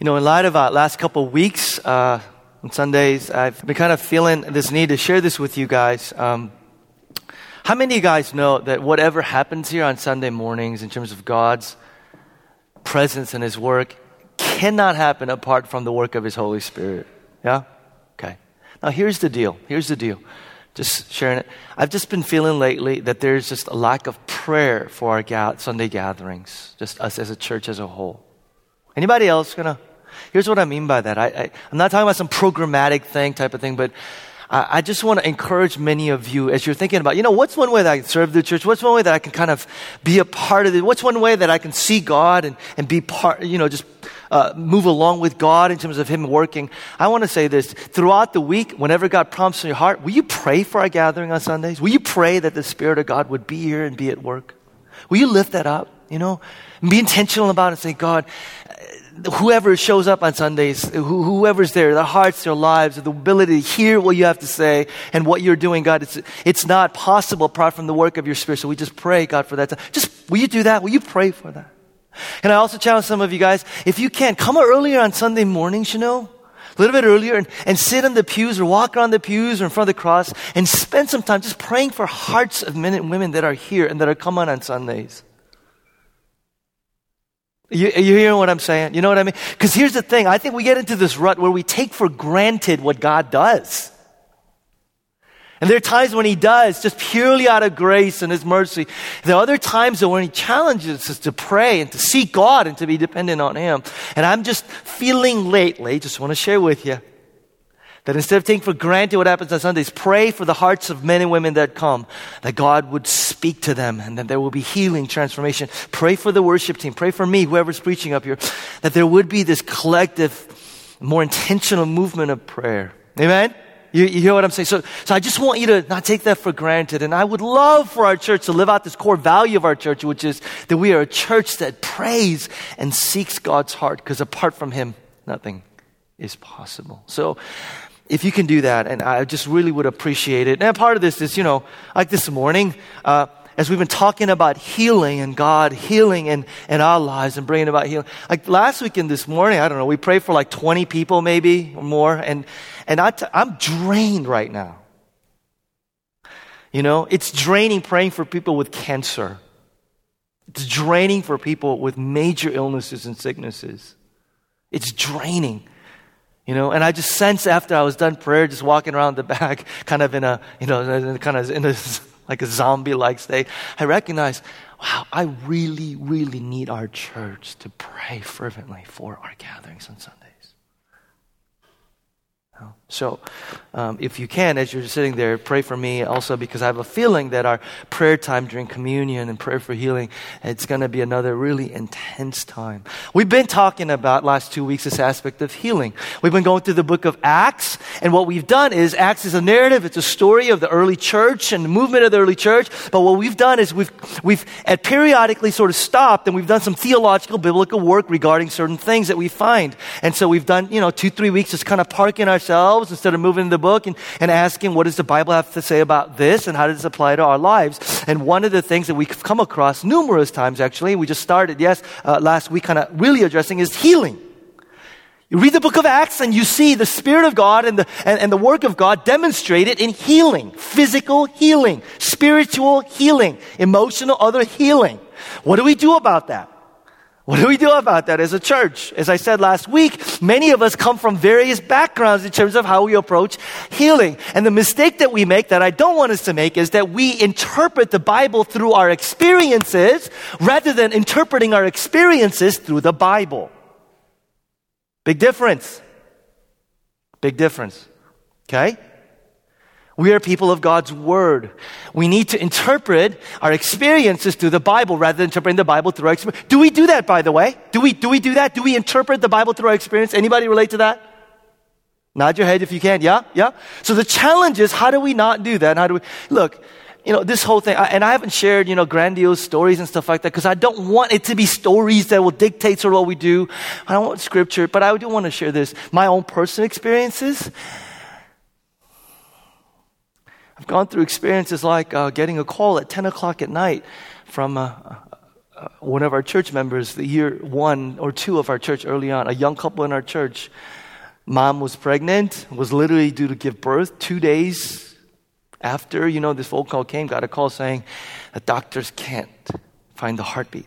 You know, in light of our last couple of weeks, uh, on Sundays, I've been kind of feeling this need to share this with you guys. Um, how many of you guys know that whatever happens here on Sunday mornings in terms of God's presence and His work cannot happen apart from the work of His Holy Spirit? Yeah? Okay. Now, here's the deal. Here's the deal. Just sharing it. I've just been feeling lately that there's just a lack of prayer for our ga- Sunday gatherings, just us as a church as a whole. Anybody else gonna Here's what I mean by that. I, I, am not talking about some programmatic thing type of thing, but I, I just want to encourage many of you as you're thinking about, you know, what's one way that I can serve the church? What's one way that I can kind of be a part of it? What's one way that I can see God and, and be part, you know, just uh, move along with God in terms of Him working? I want to say this. Throughout the week, whenever God prompts in your heart, will you pray for our gathering on Sundays? Will you pray that the Spirit of God would be here and be at work? Will you lift that up? You know, and be intentional about it and say, God, whoever shows up on Sundays, whoever's there, their hearts, their lives, the ability to hear what you have to say and what you're doing, God, it's, it's not possible apart from the work of your Spirit. So we just pray, God, for that. Just, will you do that? Will you pray for that? And I also challenge some of you guys, if you can, come earlier on Sunday mornings, you know, a little bit earlier and, and sit in the pews or walk around the pews or in front of the cross and spend some time just praying for hearts of men and women that are here and that are coming on Sundays. You, you hear what I'm saying? You know what I mean? Because here's the thing. I think we get into this rut where we take for granted what God does. And there are times when He does just purely out of grace and His mercy. There are other times when He challenges us to pray and to seek God and to be dependent on Him. And I'm just feeling lately, just want to share with you, that instead of taking for granted what happens on Sundays, pray for the hearts of men and women that come, that God would speak to them and that there will be healing, transformation. Pray for the worship team. Pray for me, whoever's preaching up here, that there would be this collective, more intentional movement of prayer. Amen? You, you, hear what I'm saying? So, so I just want you to not take that for granted. And I would love for our church to live out this core value of our church, which is that we are a church that prays and seeks God's heart, because apart from Him, nothing is possible. So, if you can do that, and I just really would appreciate it. And part of this is, you know, like this morning, uh, as we've been talking about healing and God healing in, in our lives and bringing about healing. Like last week and this morning, I don't know, we prayed for like 20 people maybe or more, and, and i t- I'm drained right now. You know, it's draining praying for people with cancer. It's draining for people with major illnesses and sicknesses. It's draining. You know, and I just sensed after I was done prayer, just walking around the back, kind of in a, you know, kind of in a, like a zombie like state, I recognized, wow, I really, really need our church to pray fervently for our gatherings on Sunday. So, um, if you can, as you're sitting there, pray for me also because I have a feeling that our prayer time during communion and prayer for healing, it's going to be another really intense time. We've been talking about last two weeks this aspect of healing. We've been going through the book of Acts, and what we've done is Acts is a narrative. It's a story of the early church and the movement of the early church. But what we've done is we've we've at periodically sort of stopped and we've done some theological, biblical work regarding certain things that we find. And so we've done you know two, three weeks just kind of parking ourselves ourselves instead of moving the book and, and asking, what does the Bible have to say about this and how does it apply to our lives? And one of the things that we've come across numerous times, actually, we just started, yes, uh, last week, kind of really addressing is healing. You read the book of Acts and you see the Spirit of God and the, and, and, the work of God demonstrated in healing, physical healing, spiritual healing, emotional, other healing. What do we do about that? What do we do about that as a church? As I said last week, many of us come from various backgrounds in terms of how we approach healing. And the mistake that we make that I don't want us to make is that we interpret the Bible through our experiences rather than interpreting our experiences through the Bible. Big difference. Big difference. Okay? We are people of God's Word. We need to interpret our experiences through the Bible rather than interpreting the Bible through our experience. Do we do that, by the way? Do we, do we do that? Do we interpret the Bible through our experience? Anybody relate to that? Nod your head if you can. Yeah? Yeah? So the challenge is, how do we not do that? How do we, look, you know, this whole thing, and I haven't shared, you know, grandiose stories and stuff like that because I don't want it to be stories that will dictate sort of what we do. I don't want scripture, but I do want to share this. My own personal experiences I've gone through experiences like uh, getting a call at 10 o'clock at night from a, uh, one of our church members, the year one or two of our church early on, a young couple in our church, mom was pregnant, was literally due to give birth two days after, you know, this phone call came, got a call saying the doctors can't find the heartbeat.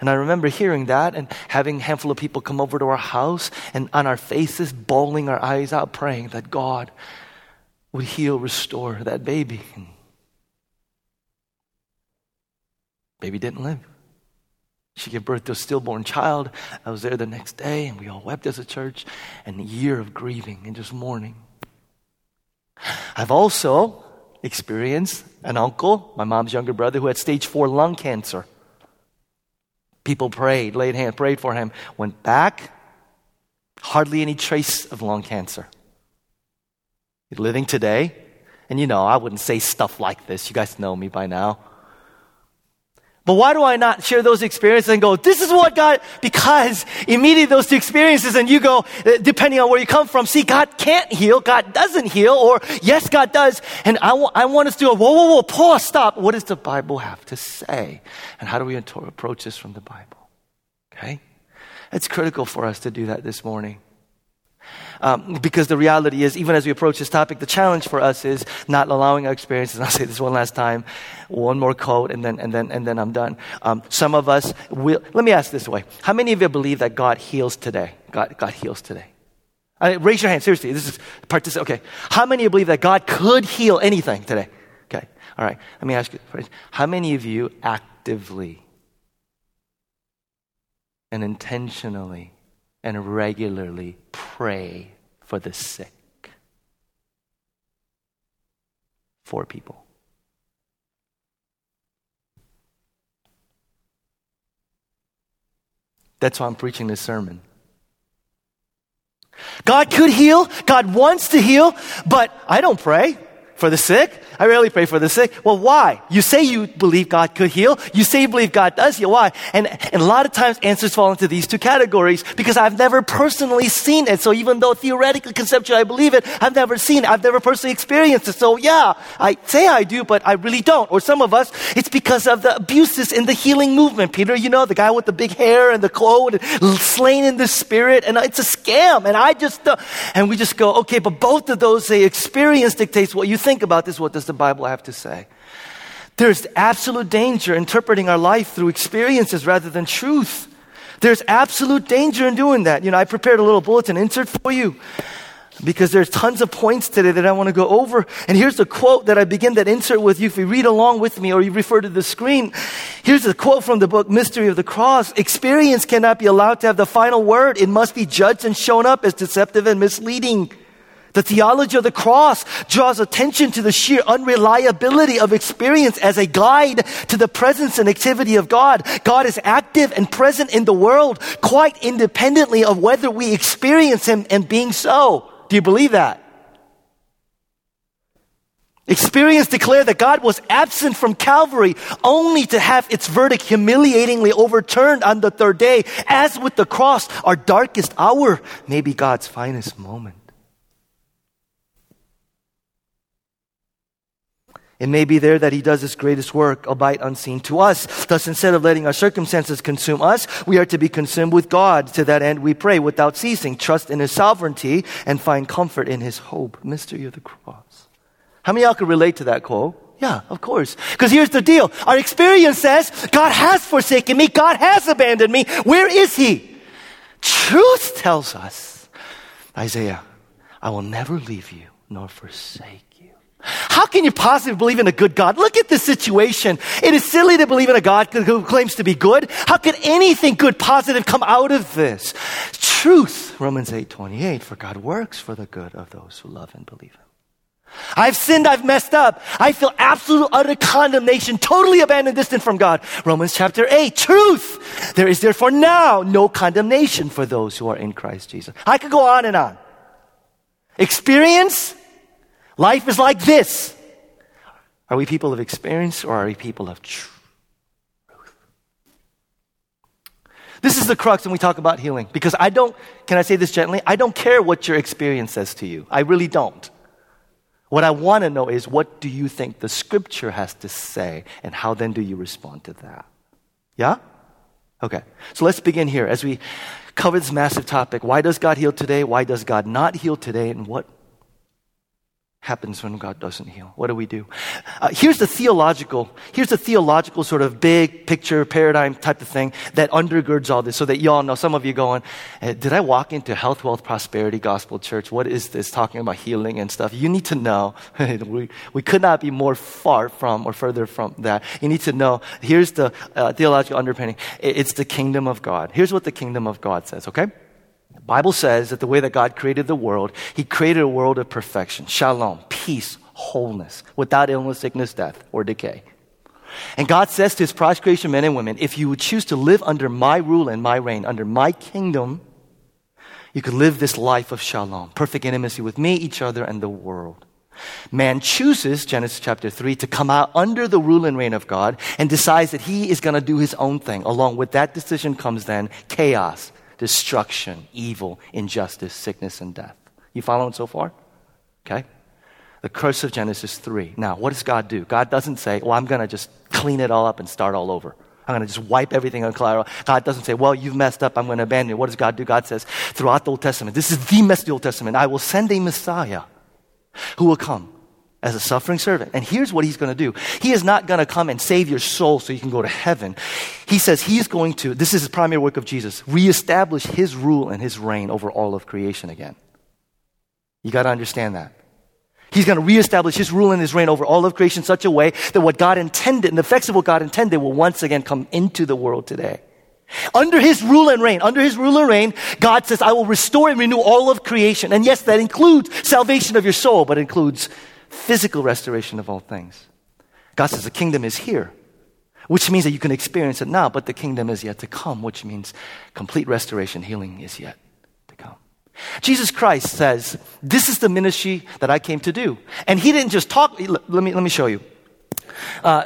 And I remember hearing that and having a handful of people come over to our house and on our faces, bawling our eyes out, praying that God would heal, restore that baby. And baby didn't live. She gave birth to a stillborn child. I was there the next day, and we all wept as a church, and a year of grieving and just mourning. I've also experienced an uncle, my mom's younger brother, who had stage four lung cancer. People prayed, laid hands, prayed for him, went back, hardly any trace of lung cancer. Living today, and you know, I wouldn't say stuff like this. You guys know me by now. But why do I not share those experiences and go, this is what God, because immediately those two experiences and you go, uh, depending on where you come from, see, God can't heal, God doesn't heal, or yes, God does. And I, w- I want us to go, whoa, whoa, whoa, pause, stop. What does the Bible have to say? And how do we approach this from the Bible? Okay? It's critical for us to do that this morning. Um, because the reality is, even as we approach this topic, the challenge for us is not allowing our experiences. And I'll say this one last time, one more quote, and then and then and then I'm done. Um, some of us will. Let me ask this way: How many of you believe that God heals today? God, God heals today. Uh, raise your hand. Seriously, this is particip- Okay, how many believe that God could heal anything today? Okay, all right. Let me ask you: How many of you actively and intentionally and regularly pray for the sick. Four people. That's why I'm preaching this sermon. God could heal. God wants to heal, but I don't pray for the sick. I rarely pray for the sick. Well, why? You say you believe God could heal. You say you believe God does heal. Why? And, and a lot of times answers fall into these two categories because I've never personally seen it. So even though theoretically, conceptually I believe it, I've never seen it. I've never personally experienced it. So yeah, I say I do, but I really don't. Or some of us, it's because of the abuses in the healing movement. Peter, you know, the guy with the big hair and the coat and slain in the spirit. And it's a scam. And I just, uh, and we just go, okay, but both of those say experience dictates what you think about this. What does the Bible have to say? There's absolute danger interpreting our life through experiences rather than truth. There's absolute danger in doing that. You know, I prepared a little bulletin insert for you because there's tons of points today that I want to go over. And here's a quote that I begin that insert with you. If you read along with me or you refer to the screen, here's a quote from the book Mystery of the Cross. Experience cannot be allowed to have the final word. It must be judged and shown up as deceptive and misleading. The theology of the cross draws attention to the sheer unreliability of experience as a guide to the presence and activity of God. God is active and present in the world quite independently of whether we experience Him and being so. Do you believe that? Experience declared that God was absent from Calvary only to have its verdict humiliatingly overturned on the third day. As with the cross, our darkest hour may be God's finest moment. It may be there that he does his greatest work, albeit unseen to us. Thus, instead of letting our circumstances consume us, we are to be consumed with God. To that end, we pray without ceasing, trust in his sovereignty, and find comfort in his hope. Mystery of the cross. How many y'all can relate to that quote? Yeah, of course. Because here's the deal. Our experience says, God has forsaken me. God has abandoned me. Where is he? Truth tells us, Isaiah, I will never leave you nor forsake how can you possibly believe in a good God? Look at this situation. It is silly to believe in a God who claims to be good. How could anything good, positive come out of this? Truth, Romans 8 28, for God works for the good of those who love and believe Him. I've sinned, I've messed up. I feel absolute utter condemnation, totally abandoned, distant from God. Romans chapter 8, truth. There is therefore now no condemnation for those who are in Christ Jesus. I could go on and on. Experience, Life is like this. Are we people of experience or are we people of truth? This is the crux when we talk about healing. Because I don't, can I say this gently? I don't care what your experience says to you. I really don't. What I want to know is what do you think the scripture has to say, and how then do you respond to that? Yeah? Okay. So let's begin here as we cover this massive topic. Why does God heal today? Why does God not heal today? And what happens when God doesn't heal? What do we do? Uh, here's the theological, here's the theological sort of big picture paradigm type of thing that undergirds all this so that y'all know, some of you going, eh, did I walk into health, wealth, prosperity gospel church? What is this talking about healing and stuff? You need to know, we, we could not be more far from or further from that. You need to know, here's the uh, theological underpinning. It's the kingdom of God. Here's what the kingdom of God says, okay? Bible says that the way that God created the world, He created a world of perfection, shalom, peace, wholeness, without illness, sickness, death, or decay. And God says to His prized creation men and women, if you would choose to live under my rule and my reign, under my kingdom, you could live this life of shalom, perfect intimacy with me, each other, and the world. Man chooses, Genesis chapter 3, to come out under the rule and reign of God and decides that he is going to do his own thing. Along with that decision comes then chaos, destruction, evil, injustice, sickness, and death. You following so far? Okay? The curse of Genesis 3. Now, what does God do? God doesn't say, well, I'm going to just clean it all up and start all over. I'm going to just wipe everything on collateral. God doesn't say, well, you've messed up. I'm going to abandon you. What does God do? God says, throughout the Old Testament, this is the mess of the Old Testament. I will send a Messiah who will come as a suffering servant. And here's what he's going to do. He is not going to come and save your soul so you can go to heaven. He says he's going to, this is the primary work of Jesus, reestablish his rule and his reign over all of creation again. You got to understand that. He's going to reestablish his rule and his reign over all of creation in such a way that what God intended and the effects of what God intended will once again come into the world today. Under his rule and reign, under his rule and reign, God says, I will restore and renew all of creation. And yes, that includes salvation of your soul, but includes physical restoration of all things. God says the kingdom is here, which means that you can experience it now, but the kingdom is yet to come, which means complete restoration, healing is yet to come. Jesus Christ says, This is the ministry that I came to do. And he didn't just talk, let me, let me show you. Uh,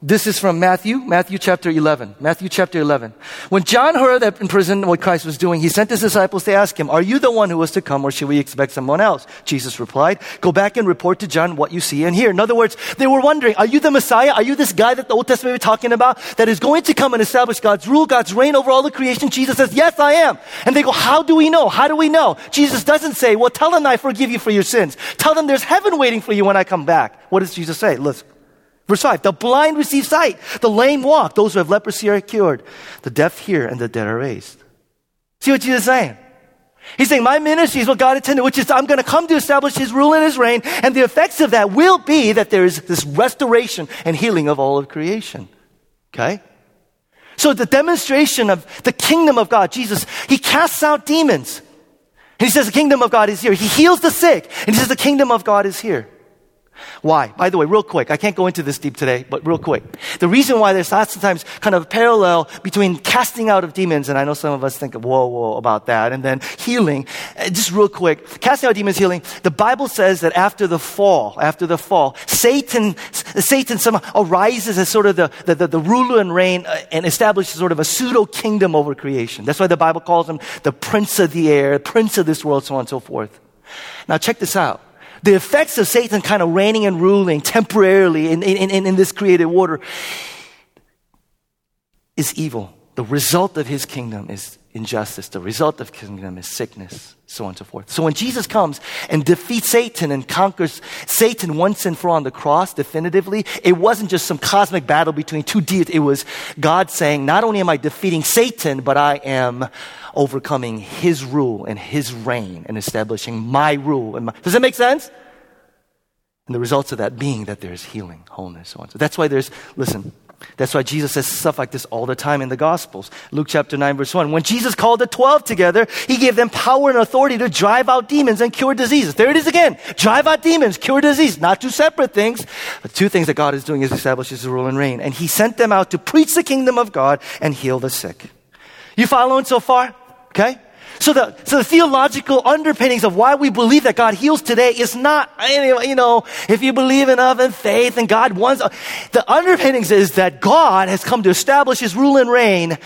this is from Matthew, Matthew chapter 11. Matthew chapter 11. When John heard that in prison what Christ was doing, he sent his disciples to ask him, Are you the one who was to come, or should we expect someone else? Jesus replied, Go back and report to John what you see and hear. In other words, they were wondering, Are you the Messiah? Are you this guy that the Old Testament was talking about that is going to come and establish God's rule, God's reign over all the creation? Jesus says, Yes, I am. And they go, How do we know? How do we know? Jesus doesn't say, Well, tell them I forgive you for your sins. Tell them there's heaven waiting for you when I come back. What does Jesus say? Listen. Verse 5 The blind receive sight, the lame walk, those who have leprosy are cured, the deaf hear, and the dead are raised. See what Jesus is saying? He's saying, My ministry is what God intended, which is I'm going to come to establish His rule and His reign, and the effects of that will be that there is this restoration and healing of all of creation. Okay? So the demonstration of the kingdom of God, Jesus, He casts out demons. And He says, The kingdom of God is here. He heals the sick, and He says, The kingdom of God is here. Why? By the way, real quick, I can't go into this deep today, but real quick. The reason why there's lots of times kind of a parallel between casting out of demons, and I know some of us think, whoa, whoa, about that, and then healing. Uh, just real quick, casting out demons, healing. The Bible says that after the fall, after the fall, Satan, Satan somehow arises as sort of the, the, the, the ruler and reign uh, and establishes sort of a pseudo kingdom over creation. That's why the Bible calls him the prince of the air, prince of this world, so on and so forth. Now check this out the effects of Satan kind of reigning and ruling temporarily in, in, in, in this created order is evil. The result of his kingdom is injustice. The result of kingdom is sickness, so on and so forth. So when Jesus comes and defeats Satan and conquers Satan once and for all on the cross definitively, it wasn't just some cosmic battle between two deities. It was God saying, not only am I defeating Satan, but I am overcoming his rule and his reign and establishing my rule. And My, does that make sense? And the results of that being that there's healing, wholeness, so on. So that's why there's, listen, that's why Jesus says stuff like this all the time in the Gospels. Luke chapter 9, verse 1. When Jesus called the 12 together, he gave them power and authority to drive out demons and cure diseases. There it is again. Drive out demons, cure disease. Not two separate things, but two things that God is doing is establish his rule and reign. And he sent them out to preach the kingdom of God and heal the sick. You following so far? Okay? So the, so the theological underpinnings of why we believe that God heals today is not, you know, if you believe enough in faith and God wants, the underpinnings is that God has come to establish his rule and reign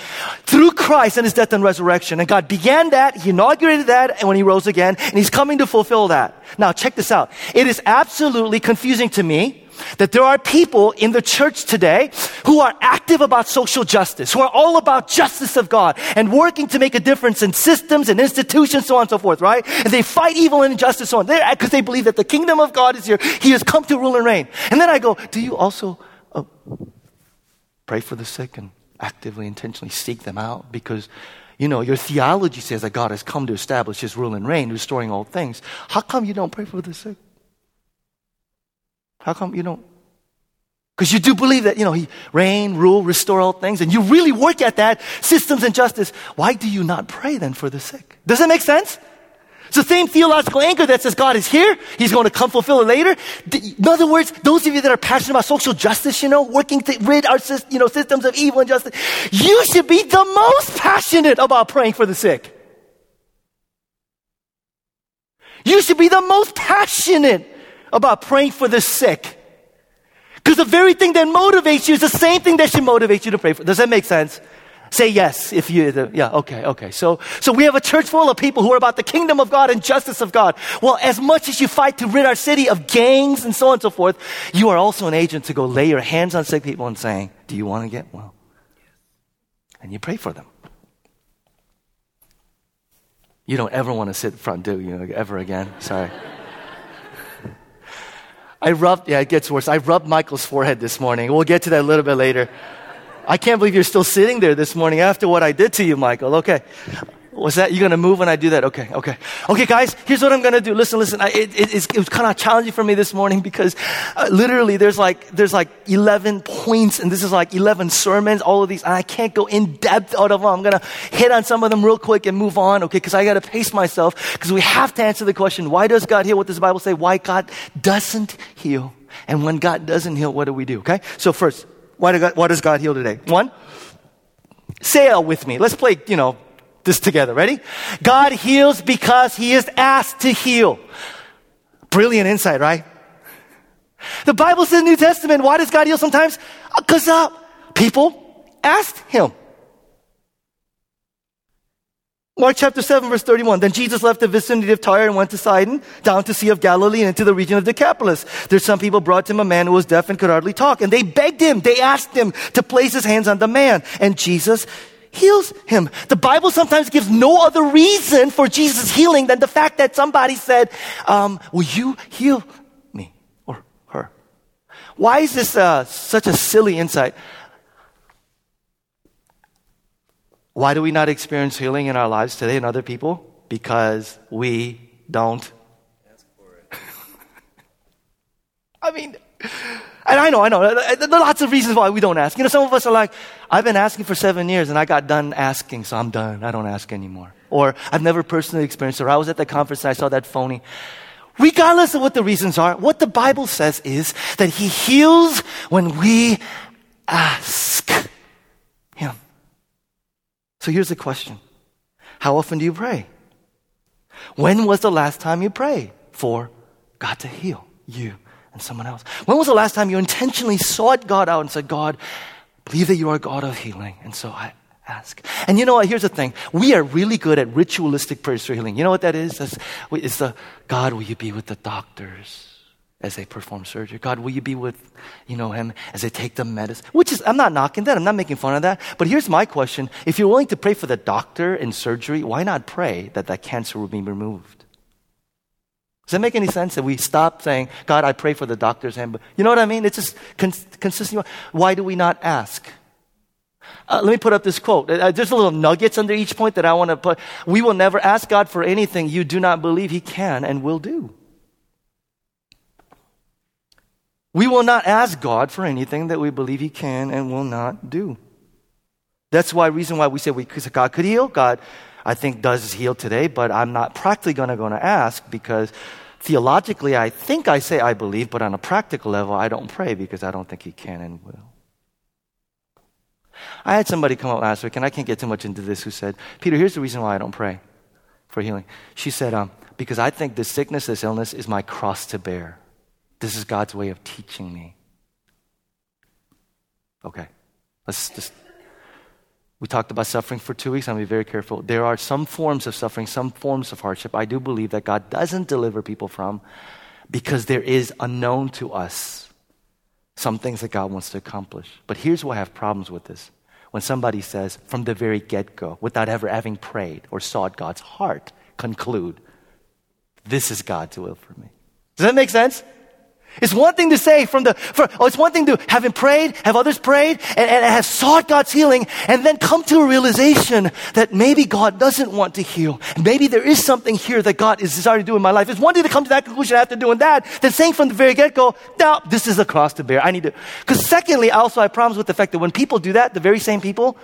through Christ and his death and resurrection. And God began that, he inaugurated that and when he rose again, and he's coming to fulfill that. Now check this out. It is absolutely confusing to me that there are people in the church today who are active about social justice, who are all about justice of God and working to make a difference in systems and institutions, so on and so forth, right? And they fight evil and injustice, so on, They're because they believe that the kingdom of God is here. He has come to rule and reign. And then I go, do you also uh, pray for the sick and actively, intentionally seek them out? Because you know, your theology says that God has come to establish his rule and reign, restoring all things. How come you don't pray for the sick? How come you don't? Because you do believe that, you know, he reign, rule, restore all things, and you really work at that, systems and justice. Why do you not pray then for the sick? Does that make sense? It's the same theological anchor that says God is here. He's going to come fulfill it later. In other words, those of you that are passionate about social justice, you know, working to rid our you know, systems of evil and justice, you should be the most passionate about praying for the sick. You should be the most passionate about praying for the sick. Because the very thing that motivates you is the same thing that should motivate you to pray for. Does that make sense? Say yes if you, yeah, okay, okay. So, so we have a church full of people who are about the kingdom of God and justice of God. Well, as much as you fight to rid our city of gangs and so on and so forth, you are also an agent to go lay your hands on sick people and saying, do you want to get well? And you pray for them. You don't ever want to sit front, do you? Ever again? Sorry. I rubbed, yeah, it gets worse. I rubbed Michael's forehead this morning. We'll get to that a little bit later. I can't believe you're still sitting there this morning after what I did to you, Michael. Okay. Was that, you gonna move when I do that? Okay, okay. Okay, guys, here's what I'm gonna do. Listen, listen. I, it, it, it, was kind of challenging for me this morning because uh, literally there's like, there's like 11 points and this is like 11 sermons, all of these, and I can't go in depth out of them. I'm gonna hit on some of them real quick and move on, okay? Because I gotta pace myself because we have to answer the question, why does God heal? What does the Bible say? Why God doesn't heal? And when God doesn't heal, what do we do? Okay? So first, why, do God, why does God heal today? One, say it with me. Let's play, you know, this together. Ready? God heals because he is asked to heal. Brilliant insight, right? The Bible says in the New Testament, why does God heal sometimes? Because uh, people asked him. Mark chapter 7 verse 31. Then Jesus left the vicinity of Tyre and went to Sidon, down to Sea of Galilee and into the region of Decapolis. There's some people brought to him a man who was deaf and could hardly talk. And they begged him, they asked him to place his hands on the man. And Jesus heals him. The Bible sometimes gives no other reason for Jesus' healing than the fact that somebody said, um, will you heal me or her? Why is this uh, such a silly insight? Why do we not experience healing in our lives today and other people? Because we don't ask for it. I mean, and I know, I know. There are lots of reasons why we don't ask. You know, some of us are like, I've been asking for seven years and I got done asking, so I'm done. I don't ask anymore. Or I've never personally experienced it. Or I was at the conference and I saw that phony. Regardless of what the reasons are, what the Bible says is that He heals when we ask Him. So here's the question How often do you pray? When was the last time you prayed for God to heal you? And someone else. When was the last time you intentionally sought God out and said, God, believe that you are God of healing? And so I ask. And you know what? Here's the thing. We are really good at ritualistic prayers for healing. You know what that is? That's, it's the, God, will you be with the doctors? as they perform surgery. God, will you be with, you know, him as they take the medicine? Which is, I'm not knocking that. I'm not making fun of that. But here's my question. If you're willing to pray for the doctor in surgery, why not pray that that cancer will be removed? Does that make any sense? That we stop saying, God, I pray for the doctor's hand. But You know what I mean? It's just cons- consistent. Why do we not ask? Uh, let me put up this quote. Uh, there's a little nuggets under each point that I want to put. We will never ask God for anything you do not believe He can and will do. We will not ask God for anything that we believe He can and will not do. That's why reason why we say we, God could heal. God I think does heal today, but I'm not practically going to ask because theologically I think I say I believe, but on a practical level I don't pray because I don't think he can and will. I had somebody come up last week, and I can't get too much into this, who said, Peter, here's the reason why I don't pray. for healing. She said, um, Because I think this sickness, this illness is my cross to bear. This is God's way of teaching me. Okay, let's just. We talked about suffering for two weeks. I'm going to be very careful. There are some forms of suffering, some forms of hardship I do believe that God doesn't deliver people from because there is unknown to us some things that God wants to accomplish. But here's why I have problems with this. When somebody says from the very get go, without ever having prayed or sought God's heart, conclude, this is God's will for me. Does that make sense? It's one thing to say from the, for, oh, it's one thing to having prayed, have others prayed, and, and have sought God's healing, and then come to a realization that maybe God doesn't want to heal. Maybe there is something here that God is desiring to do in my life. It's one thing to come to that conclusion after doing that, than saying from the very get-go, no, this is a cross to bear. I need to, because secondly, also I problems with the fact that when people do that, the very same people,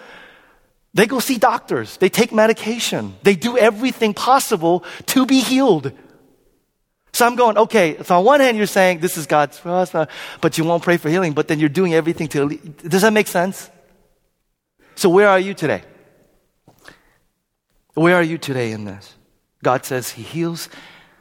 they go see doctors. They take medication. They do everything possible to be healed. So I'm going, okay, so on one hand, you're saying this is God's, uh, but you won't pray for healing, but then you're doing everything to, does that make sense? So where are you today? Where are you today in this? God says He heals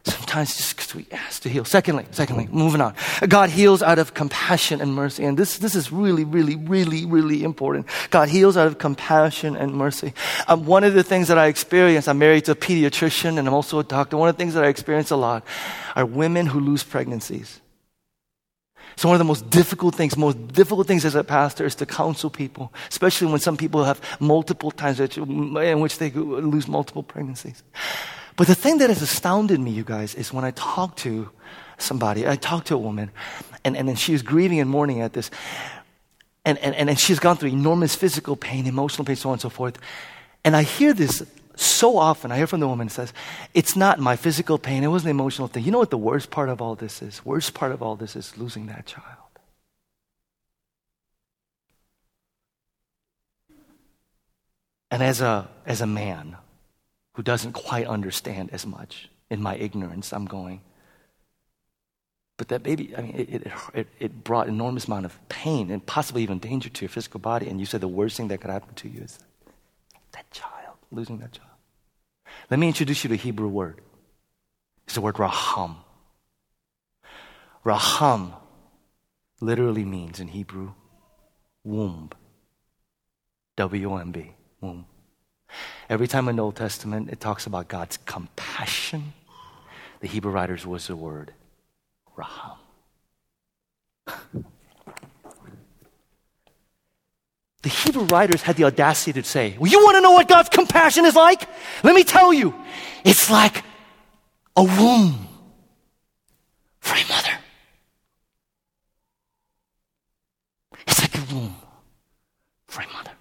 Sometimes just because we ask to heal. Secondly, secondly, moving on. God heals out of compassion and mercy. And this, this is really, really, really, really important. God heals out of compassion and mercy. Um, one of the things that I experience, I'm married to a pediatrician and I'm also a doctor. One of the things that I experience a lot are women who lose pregnancies. So one of the most difficult things, most difficult things as a pastor is to counsel people, especially when some people have multiple times in which they lose multiple pregnancies. But the thing that has astounded me, you guys, is when I talk to somebody, I talk to a woman, and, and she was grieving and mourning at this. And, and, and she's gone through enormous physical pain, emotional pain, so on and so forth. And I hear this so often. I hear from the woman says, It's not my physical pain, it was an emotional thing. You know what the worst part of all this is? Worst part of all this is losing that child. And as a, as a man, who doesn't quite understand as much. In my ignorance, I'm going, but that baby, I mean, it, it, it, brought enormous amount of pain and possibly even danger to your physical body. And you said the worst thing that could happen to you is that child, losing that child. Let me introduce you to a Hebrew word. It's the word raham. Raham literally means in Hebrew womb. W O M B, womb. Every time in the Old Testament it talks about God's compassion, the Hebrew writers was the word raham. The Hebrew writers had the audacity to say, well, You want to know what God's compassion is like? Let me tell you. It's like a womb for a mother. It's like a womb for a mother.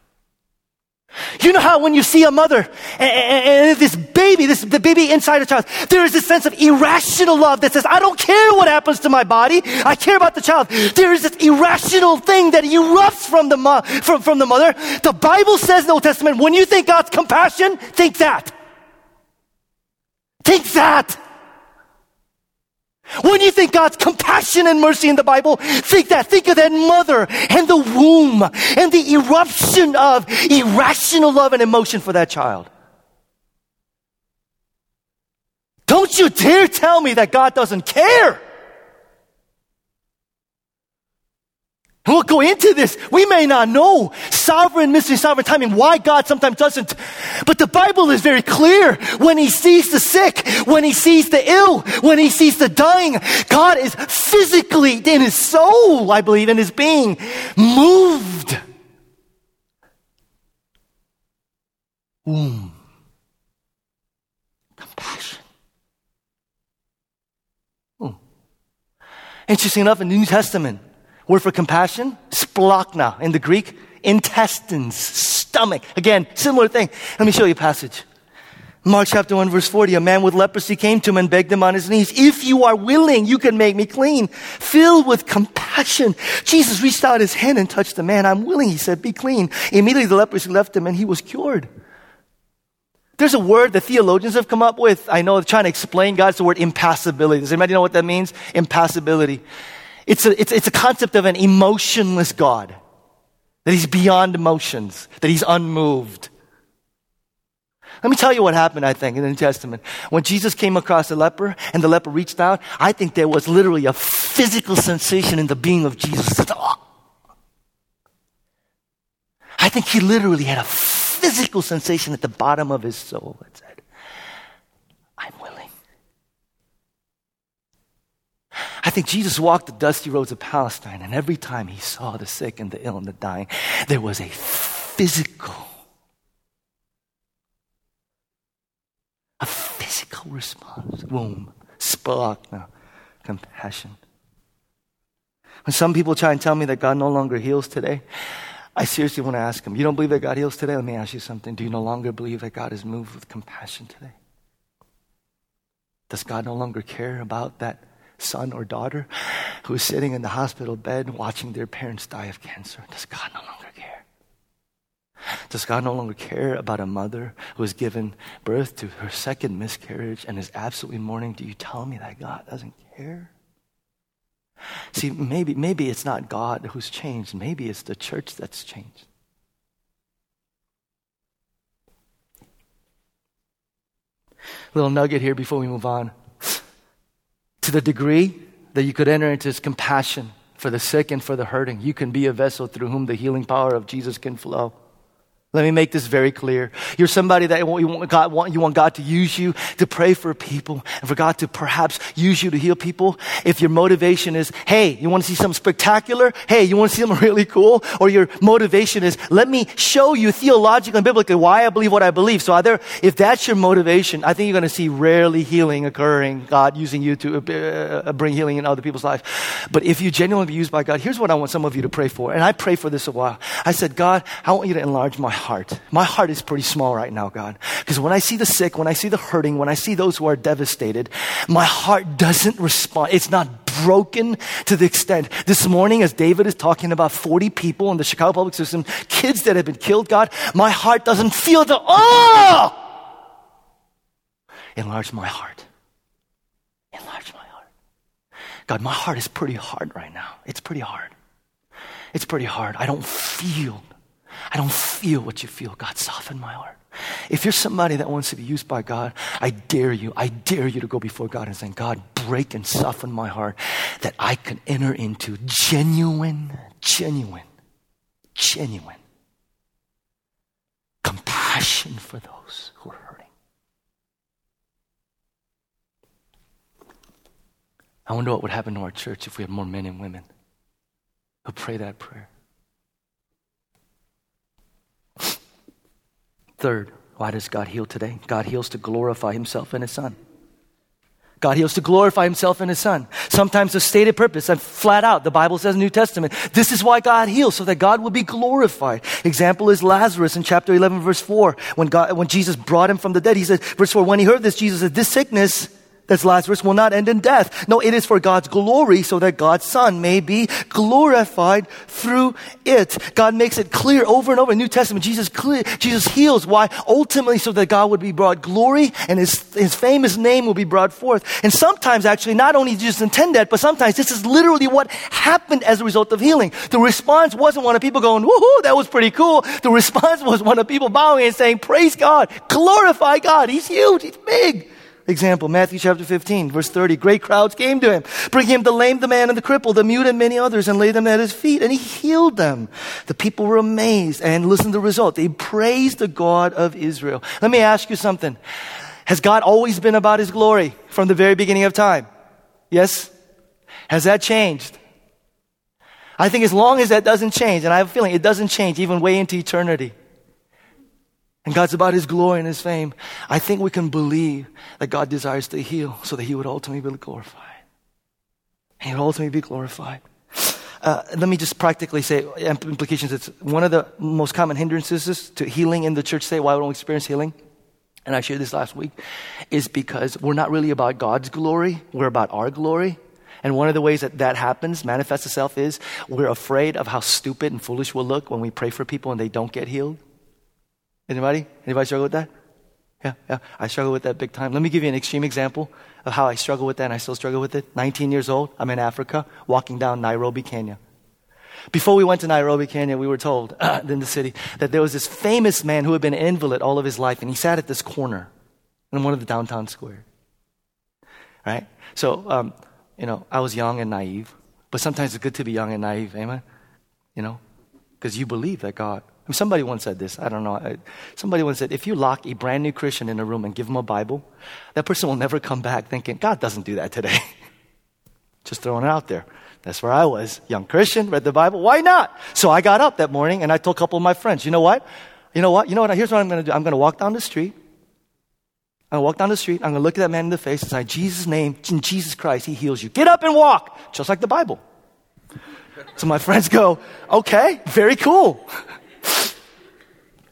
You know how when you see a mother and, and, this baby, this the baby inside a child, there is this sense of irrational love that says, I don't care what happens to my body. I care about the child. There is this irrational thing that erupts from the, mo- from, from the mother. The Bible says in the Old Testament, when you think God's compassion, think that. Think that. When you think God's compassion and mercy in the Bible, think that. Think of that mother and the womb and the eruption of irrational love and emotion for that child. Don't you dare tell me that God doesn't care. We'll go into this. We may not know sovereign mystery, sovereign timing, why God sometimes doesn't. But the Bible is very clear. When He sees the sick, when He sees the ill, when He sees the dying, God is physically in His soul, I believe, in His being, moved. Womb. Compassion. Hmm. Interesting enough, in the New Testament, Word for compassion, splanchna in the Greek, intestines, stomach. Again, similar thing. Let me show you a passage. Mark chapter 1 verse 40, a man with leprosy came to him and begged him on his knees, if you are willing, you can make me clean. Filled with compassion, Jesus reached out his hand and touched the man. I'm willing, he said, be clean. Immediately the leprosy left him and he was cured. There's a word that theologians have come up with. I know they're trying to explain God's the word impassibility. Does anybody know what that means? Impassibility. It's a, it's, it's a concept of an emotionless God. That he's beyond emotions, that he's unmoved. Let me tell you what happened, I think, in the New Testament. When Jesus came across the leper and the leper reached out, I think there was literally a physical sensation in the being of Jesus. I think he literally had a physical sensation at the bottom of his soul said, I'm willing. I think Jesus walked the dusty roads of Palestine, and every time he saw the sick and the ill and the dying, there was a physical a physical response. Boom. Spark now. Compassion. When some people try and tell me that God no longer heals today, I seriously want to ask them, you don't believe that God heals today? Let me ask you something. Do you no longer believe that God is moved with compassion today? Does God no longer care about that son or daughter who is sitting in the hospital bed watching their parents die of cancer? Does God no longer care? Does God no longer care about a mother who has given birth to her second miscarriage and is absolutely mourning? Do you tell me that God doesn't care? See, maybe, maybe it's not God who's changed. Maybe it's the church that's changed. Little nugget here before we move on. To the degree that you could enter into his compassion for the sick and for the hurting, you can be a vessel through whom the healing power of Jesus can flow. Let me make this very clear. You're somebody that you want God, you want God to use you to pray for people and for God to perhaps use you to heal people. If your motivation is, hey, you want to see something spectacular? Hey, you want to see something really cool? Or your motivation is, let me show you theologically and biblically why I believe what I believe. So either, if that's your motivation, I think you're going to see rarely healing occurring, God using you to uh, bring healing in other people's lives. But if you genuinely be used by God, here's what I want some of you to pray for. And I pray for this a while. I said, God, I want you to enlarge my heart. My heart is pretty small right now, God. Because when I see the sick, when I see the hurting, when I see those who are devastated, my heart doesn't respond. It's not broken to the extent. This morning, as David is talking about 40 people in the Chicago public system, kids that have been killed, God, my heart doesn't feel the, oh! Enlarge my heart. Enlarge my heart. God, my heart is pretty hard right now. It's pretty hard. It's pretty hard. I don't feel I don't feel what you feel. God, soften my heart. If you're somebody that wants to be used by God, I dare you, I dare you to go before God and say, God, break and soften my heart that I can enter into genuine, genuine, genuine compassion for those who are hurting. I wonder what would happen to our church if we had more men and women who pray that prayer. Third, why does God heal today? God heals to glorify himself and his son. God heals to glorify himself and his son. Sometimes the stated purpose, and flat out, the Bible says New Testament, this is why God heals, so that God will be glorified. Example is Lazarus in chapter 11, verse 4. When God, when Jesus brought him from the dead, he said, verse 4, when he heard this, Jesus said, this sickness that's Lazarus will not end in death. No, it is for God's glory so that God's son may be glorified through it. God makes it clear over and over in the New Testament. Jesus clear, Jesus heals. Why? Ultimately so that God would be brought glory and his, his famous name will be brought forth. And sometimes actually not only Jesus intend that, but sometimes this is literally what happened as a result of healing. The response wasn't one of people going, woohoo, that was pretty cool. The response was one of people bowing and saying, praise God, glorify God. He's huge. He's big. Example, Matthew chapter 15, verse 30. Great crowds came to him, bring him the lame, the man, and the cripple, the mute, and many others, and laid them at his feet, and he healed them. The people were amazed, and listen to the result. They praised the God of Israel. Let me ask you something. Has God always been about his glory from the very beginning of time? Yes? Has that changed? I think as long as that doesn't change, and I have a feeling it doesn't change even way into eternity, and God's about His glory and His fame, I think we can believe that God desires to heal so that He would ultimately be glorified. He would ultimately be glorified. Uh, let me just practically say implications. It's one of the most common hindrances to healing in the church Say why we don't experience healing. And I shared this last week is because we're not really about God's glory. We're about our glory. And one of the ways that that happens, manifests itself is we're afraid of how stupid and foolish we'll look when we pray for people and they don't get healed. Anybody? Anybody struggle with that? Yeah, yeah. I struggle with that big time. Let me give you an extreme example of how I struggle with that and I still struggle with it. 19 years old, I'm in Africa, walking down Nairobi, Kenya. Before we went to Nairobi, Kenya, we were told uh, in the city that there was this famous man who had been an invalid all of his life, and he sat at this corner in one of the downtown square. Right? So, um, you know, I was young and naive, but sometimes it's good to be young and naive, amen? You know, because you believe that God. Somebody once said this, I don't know. Somebody once said, if you lock a brand new Christian in a room and give him a Bible, that person will never come back thinking, God doesn't do that today. Just throwing it out there. That's where I was. Young Christian, read the Bible. Why not? So I got up that morning and I told a couple of my friends, you know what? You know what? You know what? Here's what I'm going to do. I'm going to walk down the street. I'm going to walk down the street. I'm going to look at that man in the face and say, Jesus' name, in Jesus Christ, he heals you. Get up and walk, just like the Bible. So my friends go, okay, very cool.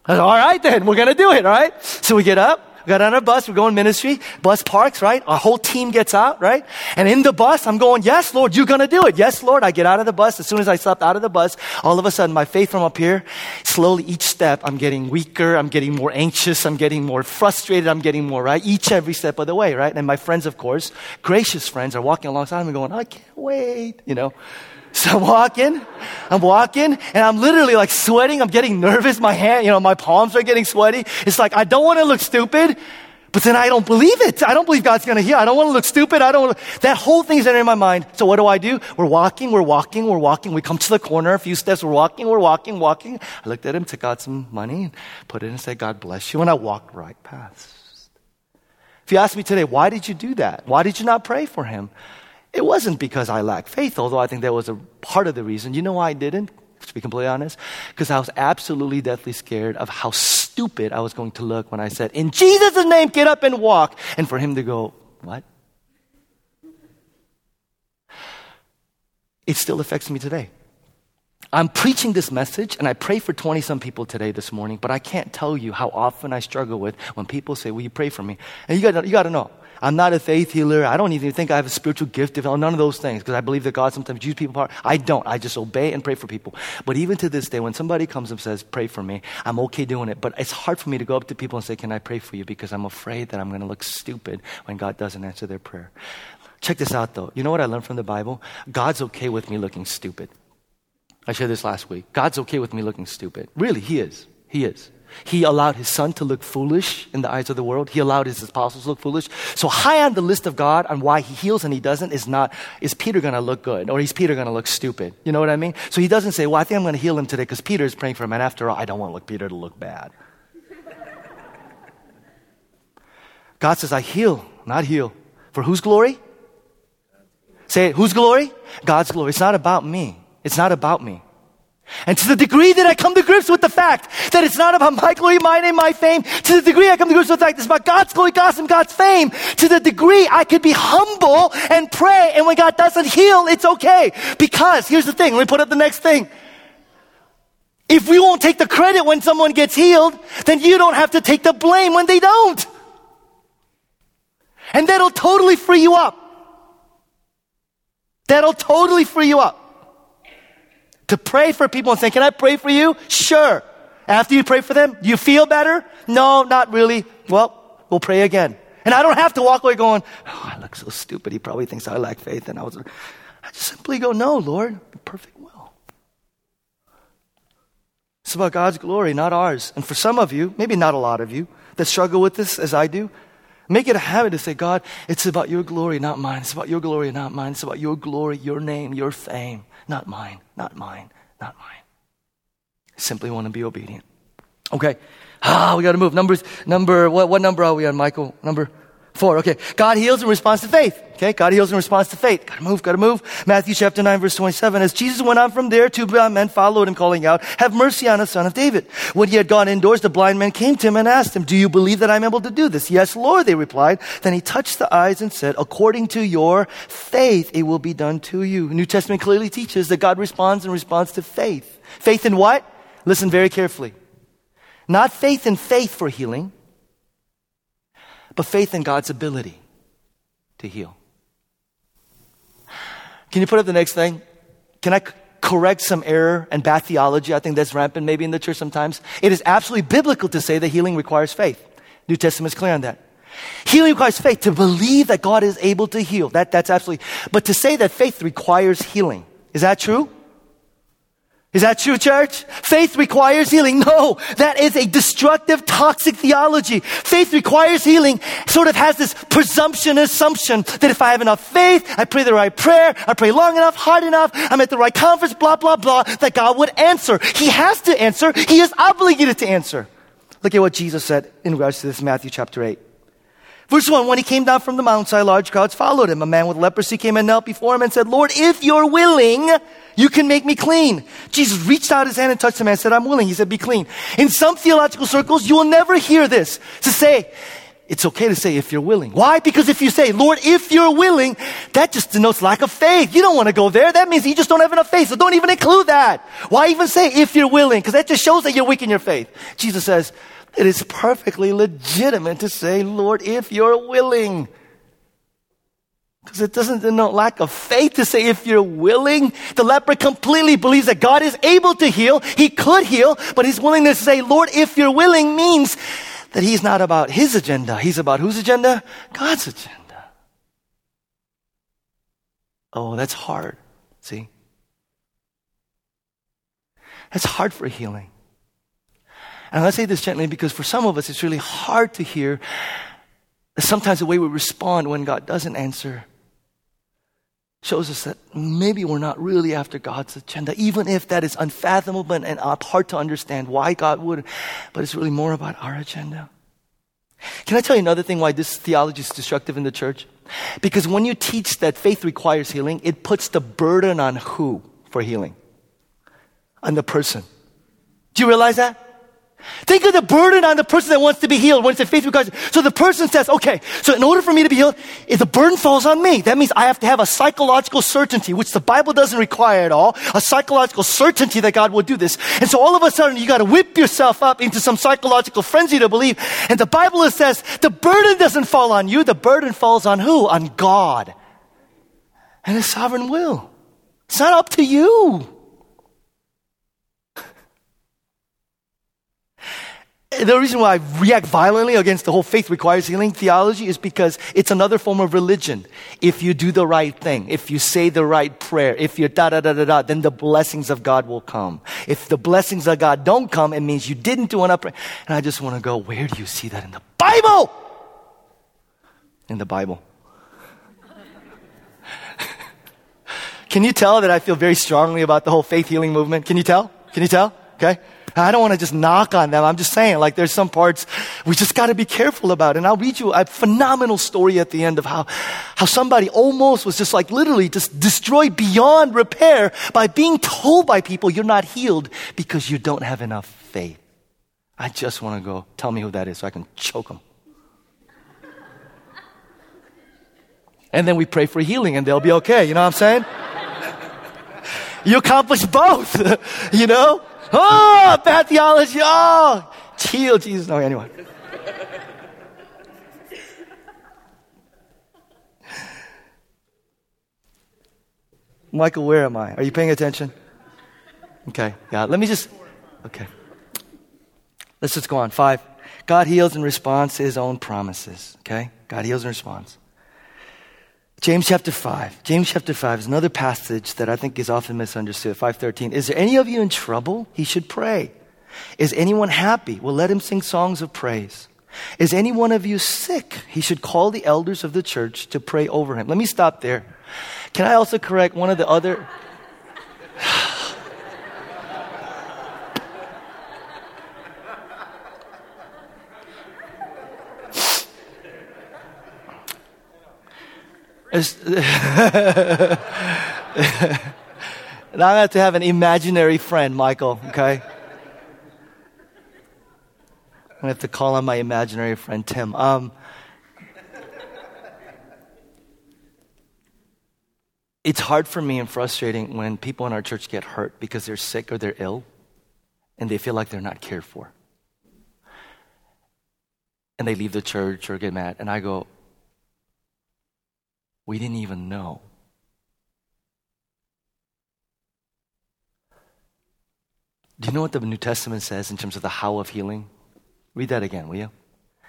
All right then, we're going to do it, all right? So we get up. We got on our bus, we're going ministry, bus parks, right? Our whole team gets out, right? And in the bus, I'm going, yes, Lord, you're gonna do it. Yes, Lord. I get out of the bus. As soon as I stepped out of the bus, all of a sudden my faith from up here, slowly each step, I'm getting weaker, I'm getting more anxious, I'm getting more frustrated, I'm getting more, right? Each every step of the way, right? And my friends, of course, gracious friends are walking alongside me going, I can't wait, you know. So I'm walking, I'm walking, and I'm literally like sweating. I'm getting nervous. My hand, you know, my palms are getting sweaty. It's like, I don't want to look stupid, but then I don't believe it. I don't believe God's going to heal. I don't want to look stupid. I don't want to, that whole thing's in my mind. So what do I do? We're walking, we're walking, we're walking. We come to the corner, a few steps, we're walking, we're walking, walking. I looked at him, took out some money, and put it in and said, God bless you. And I walked right past. If you ask me today, why did you do that? Why did you not pray for him? It wasn't because I lacked faith, although I think that was a part of the reason. You know why I didn't? To be completely honest, because I was absolutely deathly scared of how stupid I was going to look when I said, In Jesus' name, get up and walk. And for him to go, What? It still affects me today. I'm preaching this message and I pray for 20 some people today this morning, but I can't tell you how often I struggle with when people say, Will you pray for me? And you gotta, you gotta know, I'm not a faith healer. I don't even think I have a spiritual gift. None of those things because I believe that God sometimes uses people. For I don't. I just obey and pray for people. But even to this day, when somebody comes and says, pray for me, I'm okay doing it. But it's hard for me to go up to people and say, can I pray for you? Because I'm afraid that I'm going to look stupid when God doesn't answer their prayer. Check this out though. You know what I learned from the Bible? God's okay with me looking stupid. I shared this last week. God's okay with me looking stupid. Really, He is. He is. He allowed his son to look foolish in the eyes of the world. He allowed his apostles to look foolish. So high on the list of God on why he heals and he doesn't is not, is Peter going to look good or is Peter going to look stupid? You know what I mean? So he doesn't say, well, I think I'm going to heal him today because Peter is praying for him. And after all, I don't want look Peter to look bad. God says, I heal, not heal. For whose glory? Say it, whose glory? God's glory. It's not about me. It's not about me. And to the degree that I come to grips with the fact that it's not about my glory, my name, my fame, to the degree I come to grips with the fact it's about God's glory, God's and God's fame, to the degree I could be humble and pray, and when God doesn't heal, it's okay. Because, here's the thing, let me put up the next thing. If we won't take the credit when someone gets healed, then you don't have to take the blame when they don't. And that'll totally free you up. That'll totally free you up to pray for people and say, Can I pray for you? Sure. After you pray for them, you feel better? No, not really. Well, we'll pray again. And I don't have to walk away going, Oh, I look so stupid. He probably thinks I lack faith. And I was, I just simply go, No, Lord, perfect will. It's about God's glory, not ours. And for some of you, maybe not a lot of you, that struggle with this as I do, Make it a habit to say, God, it's about your glory, not mine. It's about your glory, not mine. It's about your glory, your name, your fame. Not mine, not mine, not mine. Simply want to be obedient. Okay. Ah, we got to move. Numbers, number, what, what number are we on, Michael? Number four. Okay. God heals in response to faith. Okay. God heals in response to faith. Gotta move, gotta move. Matthew chapter 9, verse 27. As Jesus went on from there, two blind men followed him, calling out, Have mercy on us, son of David. When he had gone indoors, the blind men came to him and asked him, Do you believe that I'm able to do this? Yes, Lord, they replied. Then he touched the eyes and said, According to your faith, it will be done to you. New Testament clearly teaches that God responds in response to faith. Faith in what? Listen very carefully. Not faith in faith for healing, but faith in God's ability to heal. Can you put up the next thing? Can I correct some error and bad theology? I think that's rampant maybe in the church sometimes. It is absolutely biblical to say that healing requires faith. New Testament is clear on that. Healing requires faith to believe that God is able to heal. That, that's absolutely, but to say that faith requires healing, is that true? Is that true, church? Faith requires healing. No, that is a destructive, toxic theology. Faith requires healing sort of has this presumption, assumption that if I have enough faith, I pray the right prayer, I pray long enough, hard enough, I'm at the right conference, blah, blah, blah, that God would answer. He has to answer. He is obligated to answer. Look at what Jesus said in regards to this, Matthew chapter 8. Verse 1, when he came down from the mountainside, large crowds followed him. A man with leprosy came and knelt before him and said, Lord, if you're willing, you can make me clean. Jesus reached out his hand and touched man and said, I'm willing. He said, be clean. In some theological circles, you will never hear this to say, it's okay to say if you're willing. Why? Because if you say, Lord, if you're willing, that just denotes lack of faith. You don't want to go there. That means you just don't have enough faith. So don't even include that. Why even say if you're willing? Because that just shows that you're weak in your faith. Jesus says, it is perfectly legitimate to say, Lord, if you're willing. Because it doesn't denote lack of faith to say if you're willing. The leper completely believes that God is able to heal. He could heal, but his willingness to say, Lord, if you're willing means that he's not about his agenda. He's about whose agenda? God's agenda. Oh, that's hard. See? That's hard for healing. And I say this gently because for some of us, it's really hard to hear sometimes the way we respond when God doesn't answer shows us that maybe we're not really after God's agenda, even if that is unfathomable and hard to understand why God would, but it's really more about our agenda. Can I tell you another thing why this theology is destructive in the church? Because when you teach that faith requires healing, it puts the burden on who for healing? On the person. Do you realize that? Think of the burden on the person that wants to be healed when it's a faith requires. So the person says, okay, so in order for me to be healed, if the burden falls on me, that means I have to have a psychological certainty, which the Bible doesn't require at all, a psychological certainty that God will do this. And so all of a sudden you got to whip yourself up into some psychological frenzy to believe. And the Bible says the burden doesn't fall on you, the burden falls on who? On God. And His sovereign will. It's not up to you. The reason why I react violently against the whole faith requires healing theology is because it's another form of religion. If you do the right thing, if you say the right prayer, if you da da da da da, then the blessings of God will come. If the blessings of God don't come, it means you didn't do enough. And I just want to go, where do you see that in the Bible? In the Bible. Can you tell that I feel very strongly about the whole faith healing movement? Can you tell? Can you tell? Okay. I don't want to just knock on them. I'm just saying, like, there's some parts we just got to be careful about. And I'll read you a phenomenal story at the end of how, how somebody almost was just like literally just destroyed beyond repair by being told by people you're not healed because you don't have enough faith. I just want to go, tell me who that is so I can choke them. and then we pray for healing and they'll be okay. You know what I'm saying? you accomplish both, you know? Oh, bad theology. Oh, chill, Jesus. No, anyway. Michael, where am I? Are you paying attention? Okay, yeah. Let me just. Okay. Let's just go on. Five. God heals in response to his own promises. Okay? God heals in response. James chapter 5. James chapter 5 is another passage that I think is often misunderstood. 513. Is there any of you in trouble? He should pray. Is anyone happy? Well, let him sing songs of praise. Is any one of you sick? He should call the elders of the church to pray over him. Let me stop there. Can I also correct one of the other? now I have to have an imaginary friend, Michael, okay? I'm going to have to call on my imaginary friend, Tim. Um, it's hard for me and frustrating when people in our church get hurt because they're sick or they're ill and they feel like they're not cared for. And they leave the church or get mad. And I go, we didn't even know. Do you know what the New Testament says in terms of the how of healing? Read that again, will you?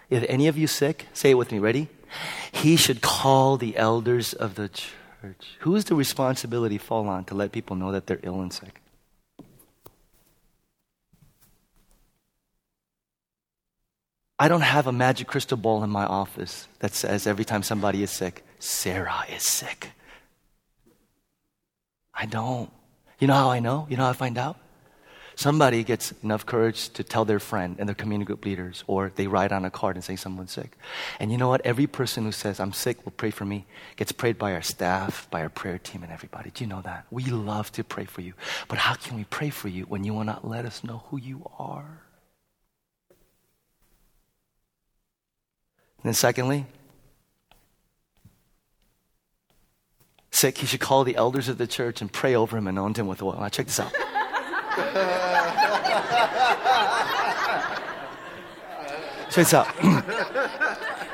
If any of you sick, say it with me, ready? He should call the elders of the church. Who is the responsibility fall on to let people know that they're ill and sick? I don't have a magic crystal ball in my office that says every time somebody is sick, Sarah is sick. I don't. You know how I know? You know how I find out? Somebody gets enough courage to tell their friend and their community group leaders, or they write on a card and say someone's sick. And you know what? Every person who says, I'm sick, will pray for me, gets prayed by our staff, by our prayer team, and everybody. Do you know that? We love to pray for you. But how can we pray for you when you will not let us know who you are? And then, secondly, sick, he should call the elders of the church and pray over him and anoint him with oil. Now, check this out. check this out.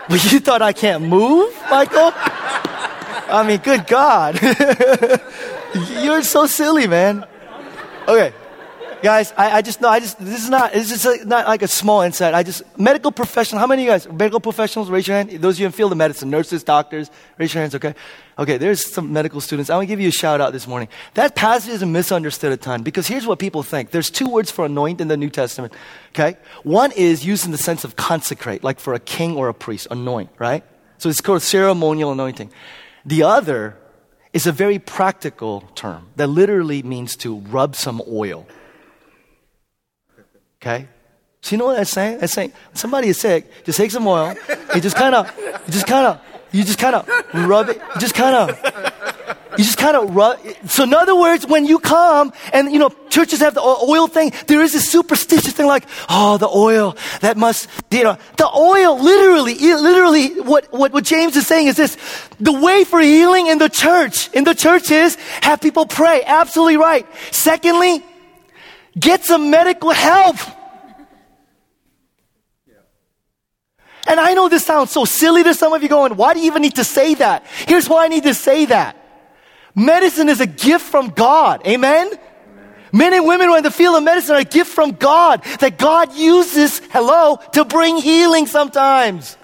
but you thought I can't move, Michael? I mean, good God. You're so silly, man. Okay. Guys, I, I, just know, I just, this is not, this is not like a small insight. I just, medical professional, how many of you guys, medical professionals, raise your hand. Those of you in field of medicine, nurses, doctors, raise your hands, okay? Okay, there's some medical students. I want to give you a shout out this morning. That passage is misunderstood a ton because here's what people think. There's two words for anoint in the New Testament, okay? One is used in the sense of consecrate, like for a king or a priest, anoint, right? So it's called ceremonial anointing. The other is a very practical term that literally means to rub some oil. Okay? So you know what that's saying? That's saying somebody is sick, just take some oil, and just kind of, you just kind of, you just kind of rub it, just kind of, you just kind of rub. So in other words, when you come and you know churches have the oil thing, there is this superstitious thing like, oh, the oil that must, you know, the oil. Literally, literally, what what what James is saying is this: the way for healing in the church, in the churches, have people pray. Absolutely right. Secondly, Get some medical help. And I know this sounds so silly to some of you going, why do you even need to say that? Here's why I need to say that. Medicine is a gift from God. Amen? Amen? Men and women who are in the field of medicine are a gift from God that God uses, hello, to bring healing sometimes.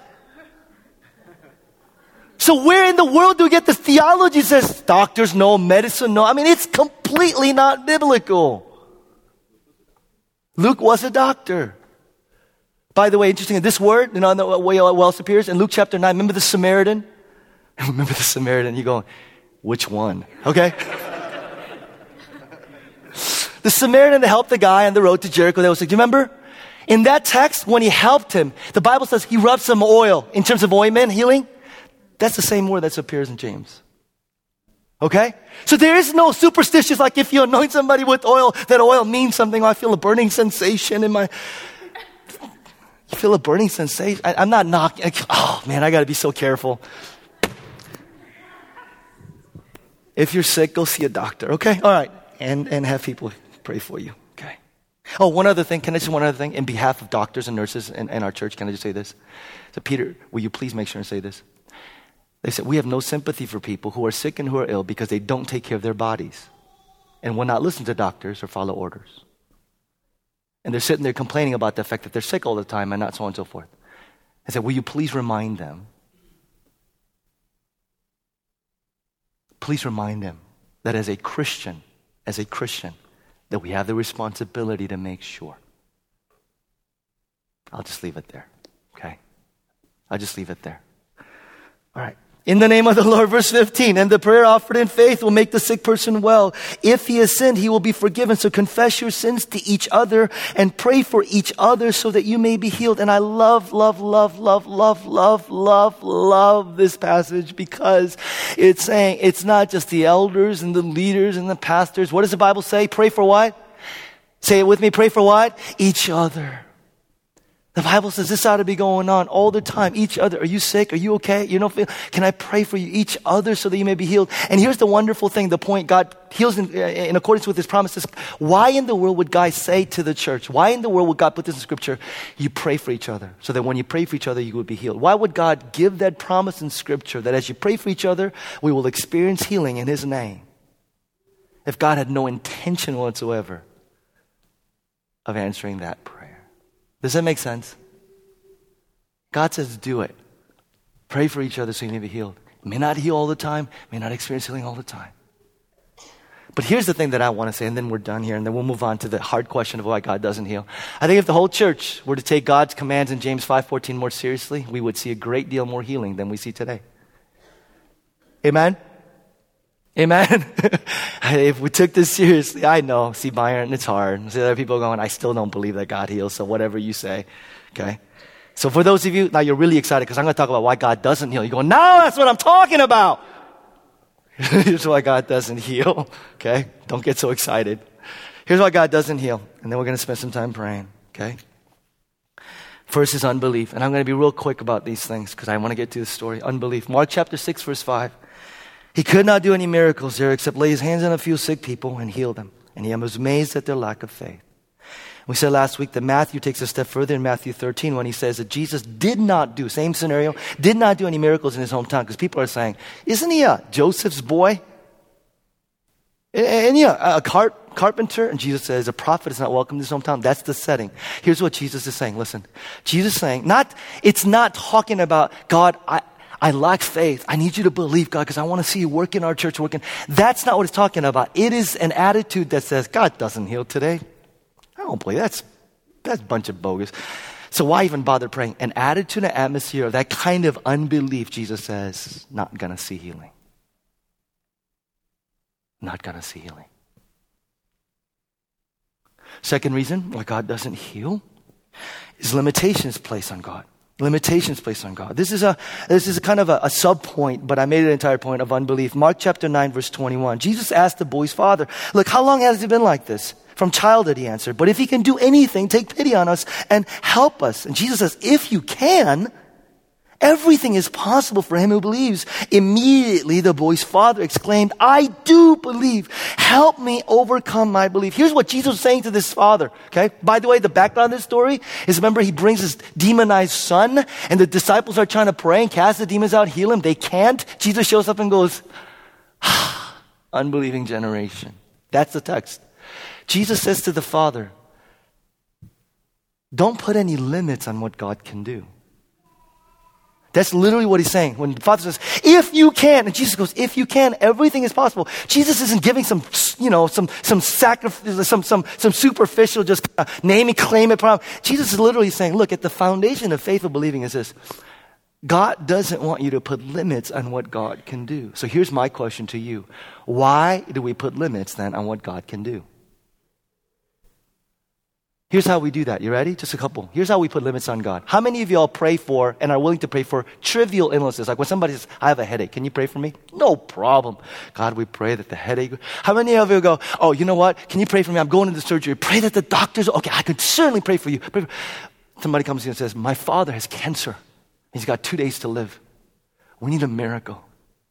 So where in the world do we get this theology that says doctors know, medicine know? I mean, it's completely not biblical. Luke was a doctor. By the way, interesting, this word, you know, the way else appears in Luke chapter 9. Remember the Samaritan? Remember the Samaritan? You go, which one? Okay? the Samaritan that helped the guy on the road to Jericho that was like, do you remember? In that text, when he helped him, the Bible says he rubbed some oil in terms of ointment, healing. That's the same word that appears in James. Okay? So there is no superstitious, like if you anoint somebody with oil, that oil means something. Oh, I feel a burning sensation in my. You feel a burning sensation? I, am not knocking. Oh man, I got to be so careful. If you're sick, go see a doctor. Okay? All right. And, and have people pray for you. Okay? Oh, one other thing. Can I just one other thing? In behalf of doctors and nurses in, in our church, can I just say this? So, Peter, will you please make sure and say this? They said, We have no sympathy for people who are sick and who are ill because they don't take care of their bodies and will not listen to doctors or follow orders. And they're sitting there complaining about the fact that they're sick all the time and not so on and so forth. I said, Will you please remind them? Please remind them that as a Christian, as a Christian, that we have the responsibility to make sure. I'll just leave it there, okay? I'll just leave it there. All right. In the name of the Lord, verse 15, and the prayer offered in faith will make the sick person well. If he has sinned, he will be forgiven. So confess your sins to each other and pray for each other so that you may be healed. And I love, love, love, love, love, love, love, love this passage because it's saying it's not just the elders and the leaders and the pastors. What does the Bible say? Pray for what? Say it with me. Pray for what? Each other. The Bible says this ought to be going on all the time. Each other. Are you sick? Are you okay? You know, can I pray for you? Each other so that you may be healed. And here's the wonderful thing, the point God heals in, in accordance with his promises. Why in the world would God say to the church, why in the world would God put this in scripture? You pray for each other so that when you pray for each other, you would be healed. Why would God give that promise in scripture that as you pray for each other, we will experience healing in his name? If God had no intention whatsoever of answering that prayer. Does that make sense? God says, do it. Pray for each other so you may be healed. may not heal all the time, may not experience healing all the time. But here's the thing that I want to say, and then we're done here, and then we'll move on to the hard question of why God doesn't heal. I think if the whole church were to take God's commands in James 5:14 more seriously, we would see a great deal more healing than we see today. Amen? Amen. if we took this seriously, I know, see Byron, it's hard. See other people going, I still don't believe that God heals, so whatever you say. Okay? So for those of you, now you're really excited because I'm going to talk about why God doesn't heal. You go, no, that's what I'm talking about. Here's why God doesn't heal. Okay? Don't get so excited. Here's why God doesn't heal. And then we're going to spend some time praying. Okay? First is unbelief. And I'm going to be real quick about these things because I want to get to the story. Unbelief. Mark chapter 6, verse 5. He could not do any miracles there except lay his hands on a few sick people and heal them. And he was amazed at their lack of faith. We said last week that Matthew takes a step further in Matthew 13 when he says that Jesus did not do, same scenario, did not do any miracles in his hometown because people are saying, isn't he a Joseph's boy? And yeah, a carp, carpenter, and Jesus says, a prophet is not welcome in his hometown. That's the setting. Here's what Jesus is saying. Listen, Jesus is saying, not, it's not talking about, God, I, I lack faith. I need you to believe, God, because I want to see you work in our church, working. That's not what it's talking about. It is an attitude that says, God doesn't heal today. I don't believe that's that's a bunch of bogus. So why even bother praying? An attitude, an atmosphere of that kind of unbelief, Jesus says, not gonna see healing. Not gonna see healing. Second reason why God doesn't heal is limitations placed on God. Limitations placed on God. This is a, this is a kind of a, a sub point, but I made an entire point of unbelief. Mark chapter 9 verse 21. Jesus asked the boy's father, look, how long has it been like this? From childhood, he answered. But if he can do anything, take pity on us and help us. And Jesus says, if you can, Everything is possible for him who believes. Immediately the boy's father exclaimed, I do believe. Help me overcome my belief. Here's what Jesus was saying to this father. Okay. By the way, the background of this story is remember he brings his demonized son and the disciples are trying to pray and cast the demons out, heal him. They can't. Jesus shows up and goes, ah, unbelieving generation. That's the text. Jesus says to the father, don't put any limits on what God can do. That's literally what he's saying. When the Father says, if you can, and Jesus goes, if you can, everything is possible. Jesus isn't giving some, you know, some, some sacrifice, some, some, some superficial, just uh, name and claim it problem. Jesus is literally saying, look, at the foundation of faith of believing is this. God doesn't want you to put limits on what God can do. So here's my question to you. Why do we put limits then on what God can do? Here's how we do that. You ready? Just a couple. Here's how we put limits on God. How many of y'all pray for and are willing to pray for trivial illnesses? Like when somebody says, I have a headache. Can you pray for me? No problem. God, we pray that the headache. How many of you go, Oh, you know what? Can you pray for me? I'm going into surgery. Pray that the doctors, okay, I could certainly pray for you. Somebody comes in and says, My father has cancer. He's got two days to live. We need a miracle.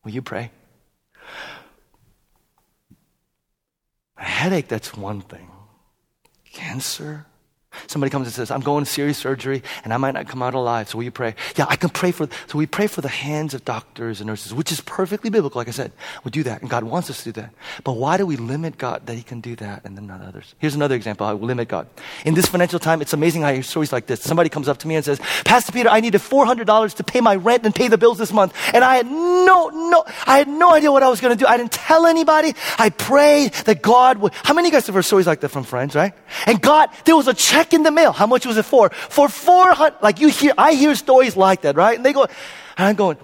Will you pray? A headache, that's one thing. Cancer? Somebody comes and says, I'm going to serious surgery and I might not come out alive. So will you pray? Yeah, I can pray for, so we pray for the hands of doctors and nurses, which is perfectly biblical. Like I said, we do that and God wants us to do that. But why do we limit God that He can do that and then not others? Here's another example I limit God. In this financial time, it's amazing how I hear stories like this. Somebody comes up to me and says, Pastor Peter, I needed $400 to pay my rent and pay the bills this month. And I had no, no, I had no idea what I was going to do. I didn't tell anybody. I prayed that God would. How many of you guys have heard stories like that from friends, right? And God, there was a check check in the mail. How much was it for? For 400, like you hear, I hear stories like that, right? And they go, and I'm going,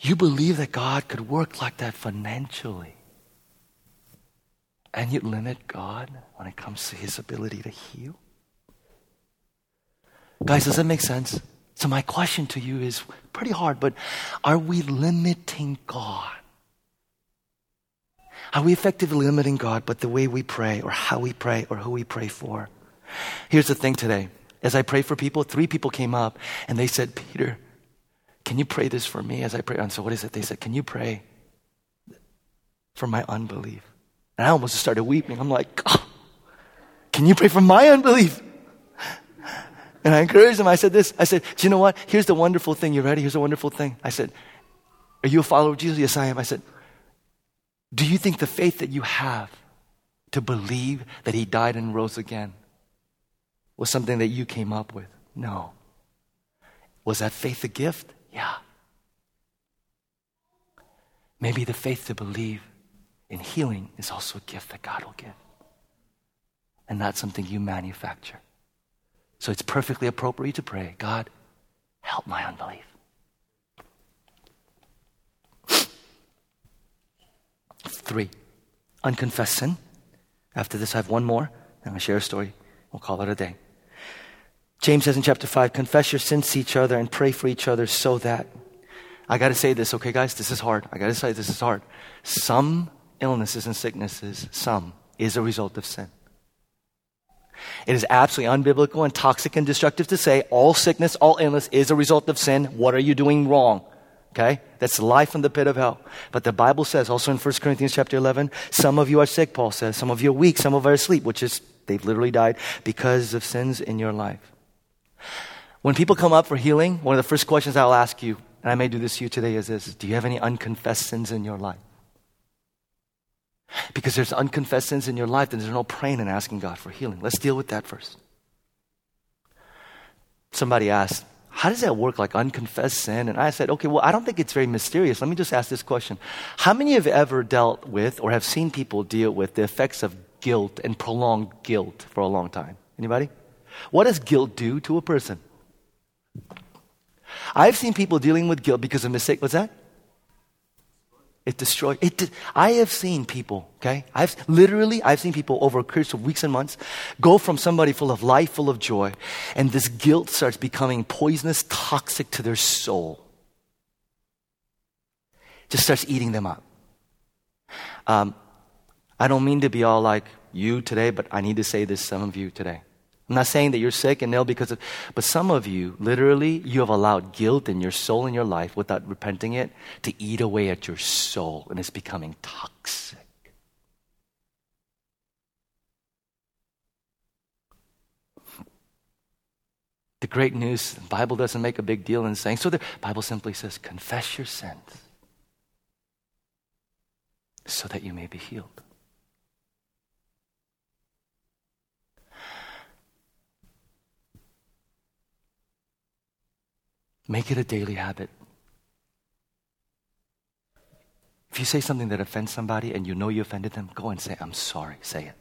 you believe that God could work like that financially? And you limit God when it comes to his ability to heal? Guys, does that make sense? So, my question to you is pretty hard, but are we limiting God? Are we effectively limiting God, but the way we pray, or how we pray, or who we pray for? Here's the thing today. As I pray for people, three people came up and they said, Peter, can you pray this for me as I pray? And so what is it? They said, Can you pray for my unbelief? And I almost started weeping. I'm like, oh, Can you pray for my unbelief? And I encouraged them. I said this. I said, Do you know what? Here's the wonderful thing. You ready? Here's the wonderful thing. I said, Are you a follower of Jesus? Yes, I am. I said, Do you think the faith that you have to believe that he died and rose again was something that you came up with. No. Was that faith a gift? Yeah. Maybe the faith to believe in healing is also a gift that God will give. And not something you manufacture. So it's perfectly appropriate to pray, God, help my unbelief. Three, unconfessed sin. After this, I have one more. And to share a story. We'll call it a day. James says in chapter 5, confess your sins to each other and pray for each other so that. I got to say this, okay, guys? This is hard. I got to say this is hard. Some illnesses and sicknesses, some, is a result of sin. It is absolutely unbiblical and toxic and destructive to say all sickness, all illness is a result of sin. What are you doing wrong? Okay? That's life in the pit of hell. But the Bible says also in 1 Corinthians chapter 11, some of you are sick, Paul says. Some of you are weak. Some of you are asleep, which is, they've literally died because of sins in your life. When people come up for healing, one of the first questions I'll ask you, and I may do this to you today, is this Do you have any unconfessed sins in your life? Because there's unconfessed sins in your life, then there's no praying and asking God for healing. Let's deal with that first. Somebody asked, How does that work, like unconfessed sin? And I said, Okay, well, I don't think it's very mysterious. Let me just ask this question How many have ever dealt with or have seen people deal with the effects of guilt and prolonged guilt for a long time? Anybody? What does guilt do to a person? I've seen people dealing with guilt because of mistake. What's that? It destroys. It de- I have seen people, okay? I've literally, I've seen people over a course of weeks and months go from somebody full of life, full of joy, and this guilt starts becoming poisonous, toxic to their soul. Just starts eating them up. Um, I don't mean to be all like you today, but I need to say this some of you today. I'm not saying that you're sick and ill because of, but some of you, literally, you have allowed guilt in your soul in your life without repenting it to eat away at your soul and it's becoming toxic. The great news, the Bible doesn't make a big deal in saying, so the Bible simply says, confess your sins so that you may be healed. Make it a daily habit. If you say something that offends somebody and you know you offended them, go and say, I'm sorry. Say it.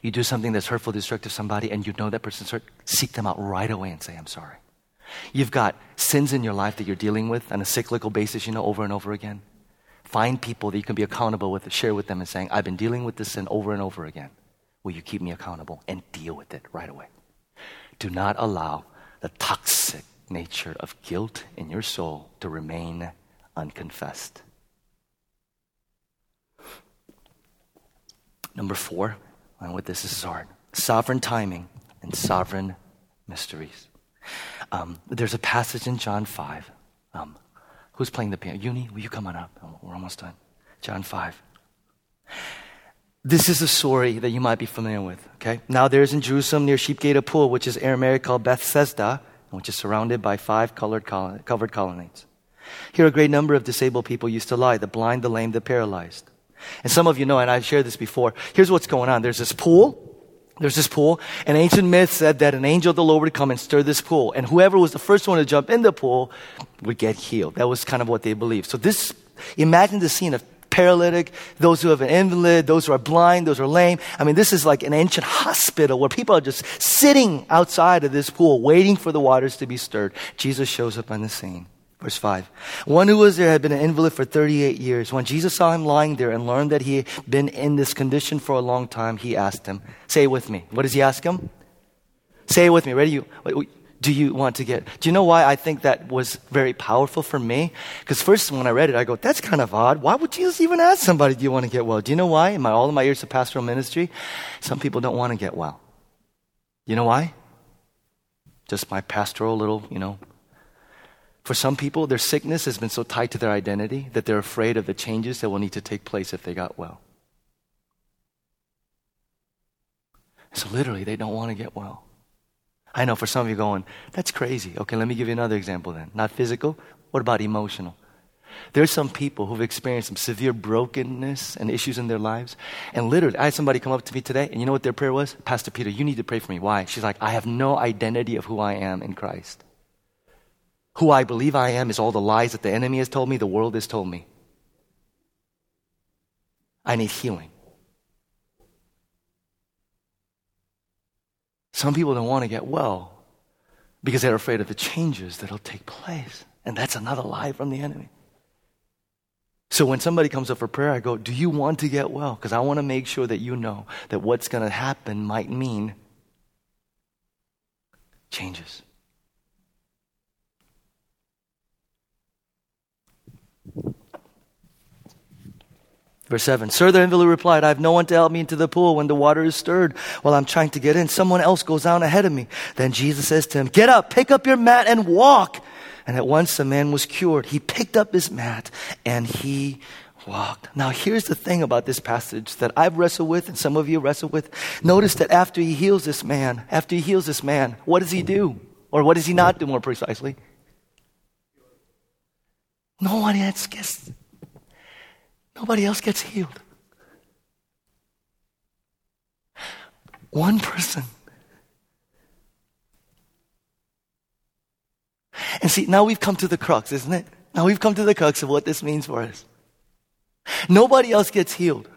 You do something that's hurtful, destructive to somebody and you know that person's hurt, seek them out right away and say, I'm sorry. You've got sins in your life that you're dealing with on a cyclical basis, you know, over and over again. Find people that you can be accountable with, share with them and saying, I've been dealing with this sin over and over again. Will you keep me accountable and deal with it right away? Do not allow the toxic nature of guilt in your soul to remain unconfessed. Number four, and with this is hard sovereign timing and sovereign mysteries. Um, there's a passage in John 5. Um, who's playing the piano? Uni, will you come on up? Oh, we're almost done. John 5. This is a story that you might be familiar with, okay? Now there's in Jerusalem near Sheepgate a pool, which is Aramaic called Bethesda, which is surrounded by five colored covered colonnades. Here, a great number of disabled people used to lie the blind, the lame, the paralyzed. And some of you know, and I've shared this before. Here's what's going on there's this pool. There's this pool, and ancient myth said that an angel of the Lord would come and stir this pool, and whoever was the first one to jump in the pool would get healed. That was kind of what they believed. So this, imagine the scene of paralytic, those who have an invalid, those who are blind, those who are lame. I mean, this is like an ancient hospital where people are just sitting outside of this pool waiting for the waters to be stirred. Jesus shows up on the scene. Verse 5. One who was there had been an invalid for 38 years. When Jesus saw him lying there and learned that he had been in this condition for a long time, he asked him, Say with me. What does he ask him? Say with me. Ready? You, do you want to get? Do you know why I think that was very powerful for me? Because first, when I read it, I go, that's kind of odd. Why would Jesus even ask somebody, do you want to get well? Do you know why? In my, all of my years of pastoral ministry, some people don't want to get well. You know why? Just my pastoral little, you know. For some people, their sickness has been so tied to their identity that they're afraid of the changes that will need to take place if they got well. So literally, they don't want to get well. I know for some of you going, that's crazy. Okay, let me give you another example then. Not physical. What about emotional? There's some people who've experienced some severe brokenness and issues in their lives. And literally, I had somebody come up to me today, and you know what their prayer was? Pastor Peter, you need to pray for me. Why? She's like, I have no identity of who I am in Christ. Who I believe I am is all the lies that the enemy has told me, the world has told me. I need healing. Some people don't want to get well because they're afraid of the changes that'll take place. And that's another lie from the enemy. So when somebody comes up for prayer, I go, Do you want to get well? Because I want to make sure that you know that what's going to happen might mean changes. Verse 7 Sir, the invalid replied, I have no one to help me into the pool when the water is stirred while I'm trying to get in. Someone else goes down ahead of me. Then Jesus says to him, Get up, pick up your mat, and walk. And at once the man was cured. He picked up his mat and he walked. Now, here's the thing about this passage that I've wrestled with and some of you wrestle with. Notice that after he heals this man, after he heals this man, what does he do? Or what does he not do more precisely? No one else Nobody else gets healed. One person. And see, now we've come to the crux, isn't it? Now we've come to the crux of what this means for us. Nobody else gets healed.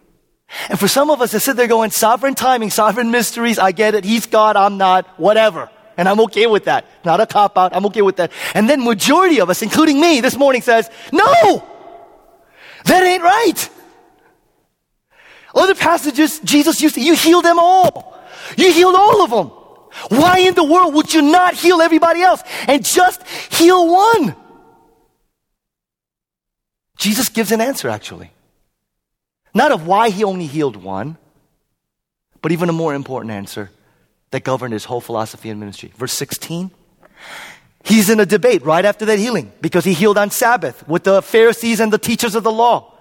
And for some of us that sit there going, sovereign timing, sovereign mysteries, I get it. He's God, I'm not, whatever. And I'm okay with that. Not a cop out. I'm okay with that. And then majority of us, including me, this morning says, no! That ain't right. Other passages, Jesus used to, you heal them all. You healed all of them. Why in the world would you not heal everybody else and just heal one? Jesus gives an answer actually. Not of why he only healed one, but even a more important answer that governed his whole philosophy and ministry. Verse 16. He's in a debate right after that healing because he healed on Sabbath with the Pharisees and the teachers of the law.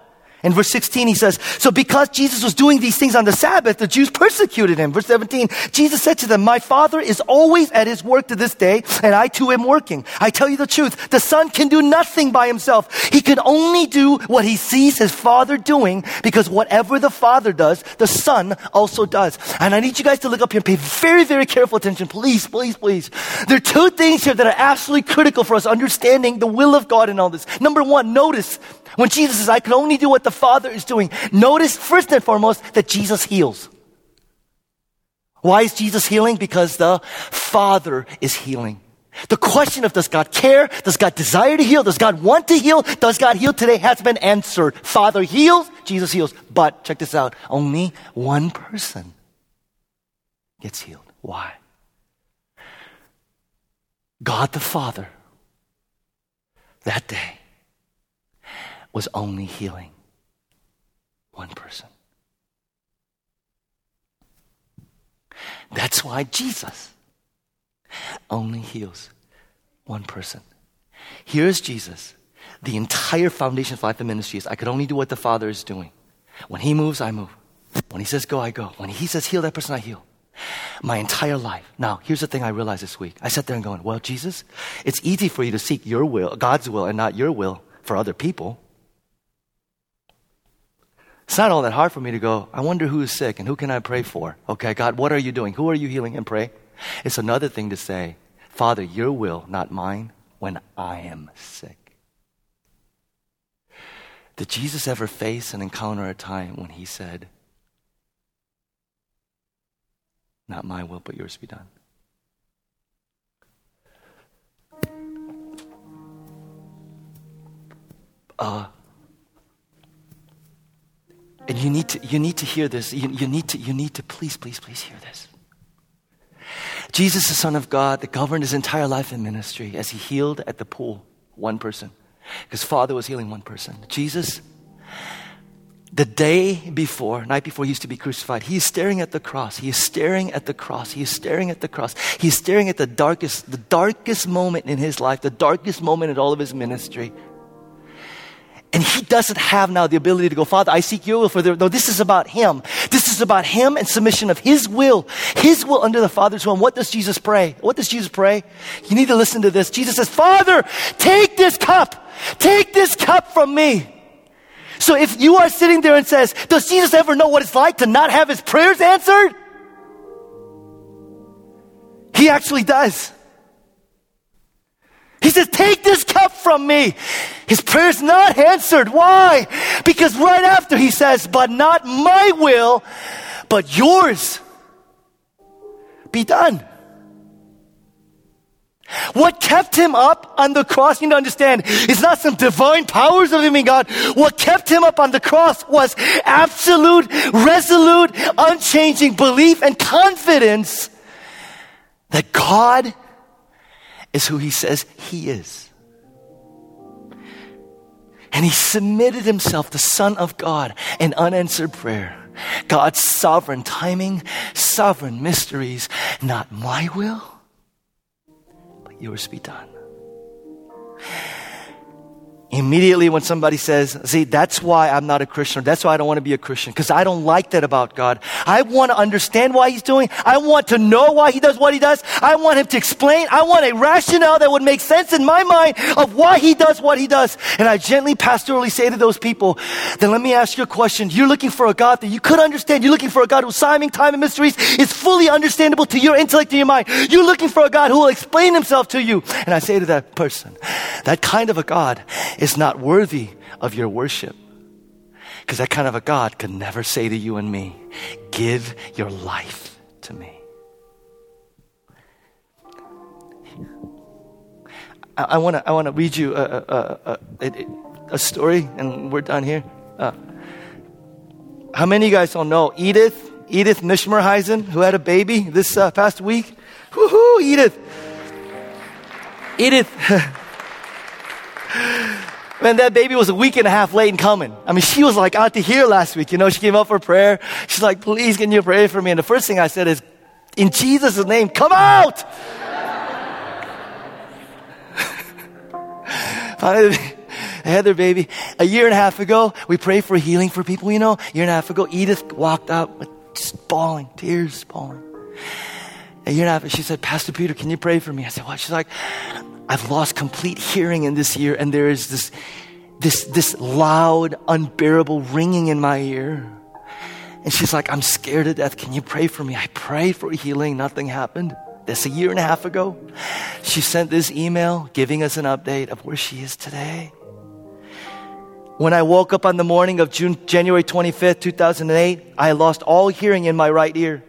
In verse 16, he says, So because Jesus was doing these things on the Sabbath, the Jews persecuted him. Verse 17, Jesus said to them, My Father is always at his work to this day, and I too am working. I tell you the truth, the Son can do nothing by himself. He can only do what he sees his Father doing, because whatever the Father does, the Son also does. And I need you guys to look up here and pay very, very careful attention. Please, please, please. There are two things here that are absolutely critical for us understanding the will of God in all this. Number one, notice when Jesus says, I can only do what the Father is doing, notice first and foremost that Jesus heals. Why is Jesus healing? Because the Father is healing. The question of does God care? Does God desire to heal? Does God want to heal? Does God heal today has been answered. Father heals, Jesus heals. But check this out. Only one person gets healed. Why? God the Father that day was only healing one person. That's why Jesus only heals one person. Here's Jesus. The entire foundation of life and ministry is I could only do what the Father is doing. When He moves, I move. When He says go, I go. When He says heal that person, I heal. My entire life. Now, here's the thing I realized this week. I sat there and going, well, Jesus, it's easy for you to seek your will, God's will, and not your will for other people. It's not all that hard for me to go, I wonder who is sick and who can I pray for? Okay, God, what are you doing? Who are you healing and pray? It's another thing to say, Father, your will, not mine, when I am sick. Did Jesus ever face and encounter a time when he said, Not my will, but yours be done? Uh, and you need to, you need to hear this. You, you, need to, you need to please, please, please hear this. Jesus, the Son of God, that governed his entire life in ministry as he healed at the pool one person. His father was healing one person. Jesus, the day before, night before he used to be crucified, he is staring at the cross. He is staring at the cross. He is staring at the cross. He is staring at the darkest, the darkest moment in his life, the darkest moment in all of his ministry. And he doesn't have now the ability to go, Father, I seek your will for the, no, this is about him. This is about him and submission of his will, his will under the Father's will. And what does Jesus pray? What does Jesus pray? You need to listen to this. Jesus says, Father, take this cup. Take this cup from me. So if you are sitting there and says, does Jesus ever know what it's like to not have his prayers answered? He actually does. He says, take this cup from me. His prayer is not answered. Why? Because right after he says, but not my will, but yours be done. What kept him up on the cross, you need to understand, it's not some divine powers of him in God. What kept him up on the cross was absolute, resolute, unchanging belief and confidence that God is who he says he is. And he submitted himself, the Son of God, in unanswered prayer. God's sovereign timing, sovereign mysteries, not my will, but yours be done. Immediately, when somebody says, See, that's why I'm not a Christian, that's why I don't want to be a Christian, because I don't like that about God. I want to understand why He's doing, I want to know why He does what He does, I want Him to explain, I want a rationale that would make sense in my mind of why He does what He does. And I gently, pastorally say to those people, Then let me ask you a question. You're looking for a God that you could understand. You're looking for a God who's timing, time, and mysteries is fully understandable to your intellect and your mind. You're looking for a God who will explain Himself to you. And I say to that person, That kind of a God not worthy of your worship. Because that kind of a God could never say to you and me, Give your life to me. I, want to I wanna read you a, a, a, a, story, and we're done here. Uh, how many of you guys don't know Edith, Edith Mishmerheisen, who had a baby this uh, past week? Woohoo, Edith! Edith. Man, that baby was a week and a half late in coming. I mean, she was like out to here last week. You know, she came up for prayer. She's like, please, can you pray for me? And the first thing I said is, in Jesus' name, come out! Finally, they had their baby. A year and a half ago, we prayed for healing for people, you know. A year and a half ago, Edith walked out with just bawling, tears bawling. A year and a half, she said, Pastor Peter, can you pray for me? I said, what? She's like, I've lost complete hearing in this year, and there is this, this, this loud, unbearable ringing in my ear. And she's like, I'm scared to death. Can you pray for me? I prayed for healing. Nothing happened. This a year and a half ago. She sent this email giving us an update of where she is today. When I woke up on the morning of June, January 25th, 2008, I lost all hearing in my right ear.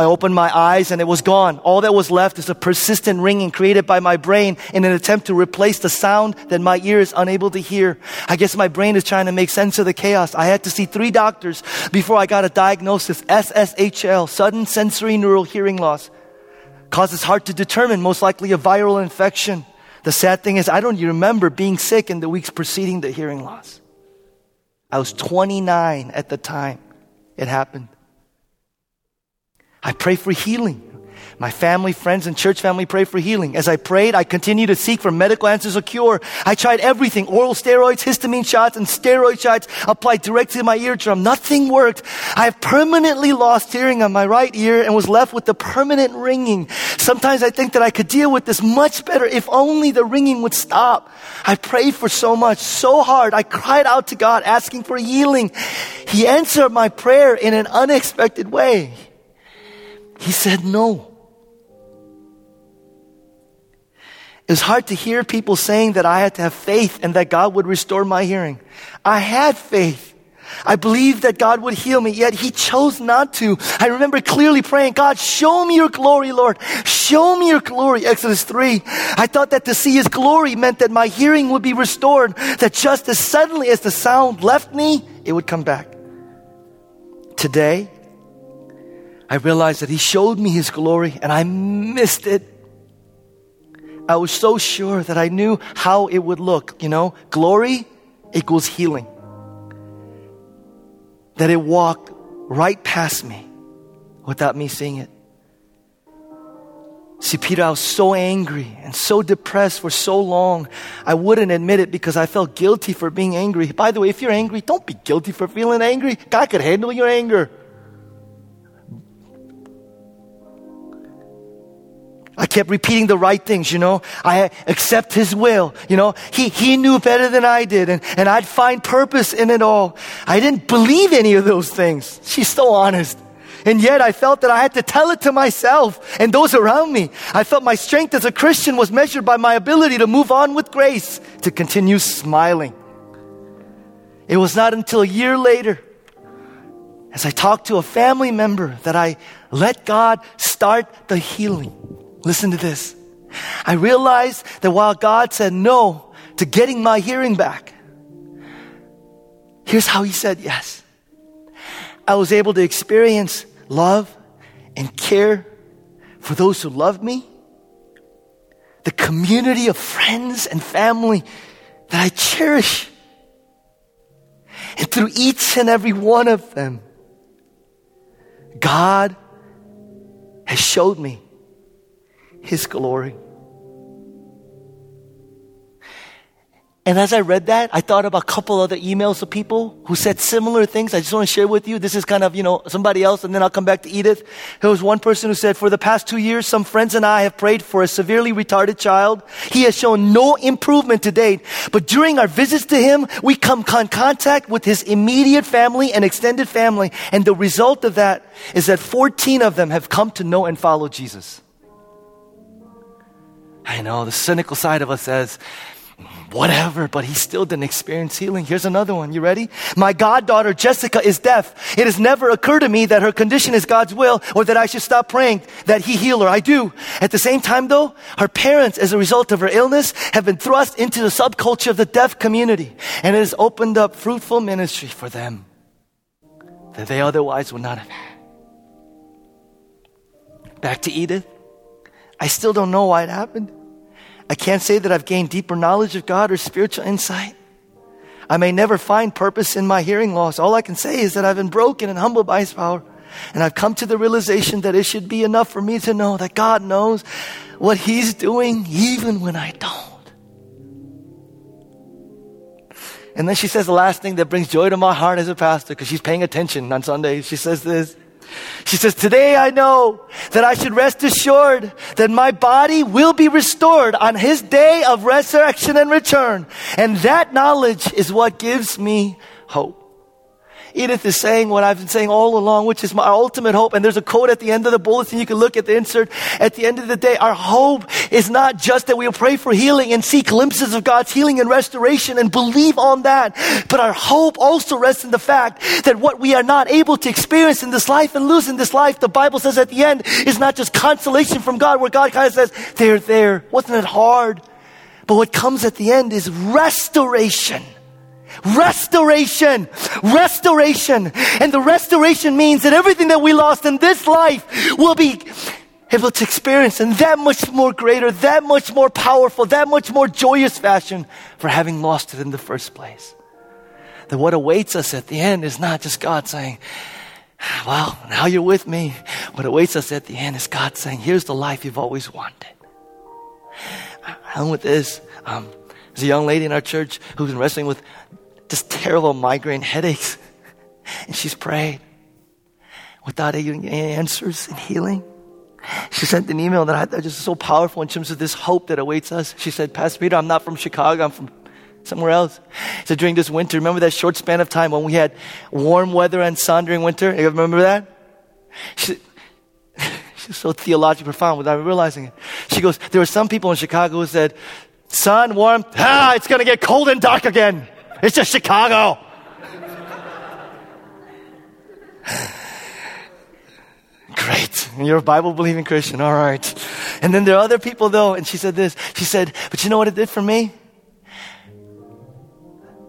I opened my eyes and it was gone. All that was left is a persistent ringing created by my brain in an attempt to replace the sound that my ear is unable to hear. I guess my brain is trying to make sense of the chaos. I had to see three doctors before I got a diagnosis SSHL, sudden sensorineural hearing loss. Causes hard to determine, most likely a viral infection. The sad thing is, I don't even remember being sick in the weeks preceding the hearing loss. I was 29 at the time it happened. I pray for healing. My family, friends, and church family pray for healing. As I prayed, I continued to seek for medical answers or cure. I tried everything oral steroids, histamine shots, and steroid shots applied directly to my eardrum. Nothing worked. I have permanently lost hearing on my right ear and was left with the permanent ringing. Sometimes I think that I could deal with this much better if only the ringing would stop. I prayed for so much, so hard. I cried out to God asking for healing. He answered my prayer in an unexpected way. He said no. It was hard to hear people saying that I had to have faith and that God would restore my hearing. I had faith. I believed that God would heal me, yet He chose not to. I remember clearly praying, God, show me your glory, Lord. Show me your glory. Exodus 3. I thought that to see His glory meant that my hearing would be restored, that just as suddenly as the sound left me, it would come back. Today, I realized that He showed me His glory and I missed it. I was so sure that I knew how it would look. You know, glory equals healing. That it walked right past me without me seeing it. See, Peter, I was so angry and so depressed for so long. I wouldn't admit it because I felt guilty for being angry. By the way, if you're angry, don't be guilty for feeling angry. God could handle your anger. I kept repeating the right things, you know. I accept his will, you know. He, he knew better than I did and, and I'd find purpose in it all. I didn't believe any of those things. She's so honest. And yet I felt that I had to tell it to myself and those around me. I felt my strength as a Christian was measured by my ability to move on with grace, to continue smiling. It was not until a year later, as I talked to a family member, that I let God start the healing. Listen to this. I realized that while God said no to getting my hearing back, here's how He said yes. I was able to experience love and care for those who loved me, the community of friends and family that I cherish. And through each and every one of them, God has showed me His glory. And as I read that, I thought about a couple other emails of people who said similar things. I just want to share with you. This is kind of, you know, somebody else, and then I'll come back to Edith. There was one person who said, For the past two years, some friends and I have prayed for a severely retarded child. He has shown no improvement to date, but during our visits to him, we come in contact with his immediate family and extended family. And the result of that is that 14 of them have come to know and follow Jesus. I know the cynical side of us says, whatever, but he still didn't experience healing. Here's another one. You ready? My goddaughter Jessica is deaf. It has never occurred to me that her condition is God's will or that I should stop praying that he heal her. I do. At the same time though, her parents, as a result of her illness, have been thrust into the subculture of the deaf community and it has opened up fruitful ministry for them that they otherwise would not have had. Back to Edith. I still don't know why it happened. I can't say that I've gained deeper knowledge of God or spiritual insight. I may never find purpose in my hearing loss. All I can say is that I've been broken and humbled by His power. And I've come to the realization that it should be enough for me to know that God knows what He's doing even when I don't. And then she says the last thing that brings joy to my heart as a pastor because she's paying attention on Sundays. She says this. She says, Today I know that I should rest assured that my body will be restored on his day of resurrection and return. And that knowledge is what gives me hope. Edith is saying what I've been saying all along, which is my ultimate hope. And there's a quote at the end of the bulletin. You can look at the insert. At the end of the day, our hope is not just that we'll pray for healing and see glimpses of God's healing and restoration and believe on that. But our hope also rests in the fact that what we are not able to experience in this life and lose in this life, the Bible says at the end, is not just consolation from God, where God kind of says, they're there. Wasn't it hard? But what comes at the end is restoration. Restoration. Restoration. And the restoration means that everything that we lost in this life will be able to experience in that much more greater, that much more powerful, that much more joyous fashion for having lost it in the first place. That what awaits us at the end is not just God saying, well, now you're with me. What awaits us at the end is God saying, here's the life you've always wanted. And with this, um, there's a young lady in our church who's been wrestling with just terrible migraine headaches. And she's prayed without any answers and healing. She sent an email that I thought just so powerful in terms of this hope that awaits us. She said, Pastor Peter, I'm not from Chicago, I'm from somewhere else. So during this winter, remember that short span of time when we had warm weather and sun during winter? You remember that? She, she's so theologically profound without realizing it. She goes, there were some people in Chicago who said, sun, warm, ah, it's going to get cold and dark again. It's just Chicago. Great. You're a Bible believing Christian. All right. And then there are other people though, and she said this. She said, but you know what it did for me?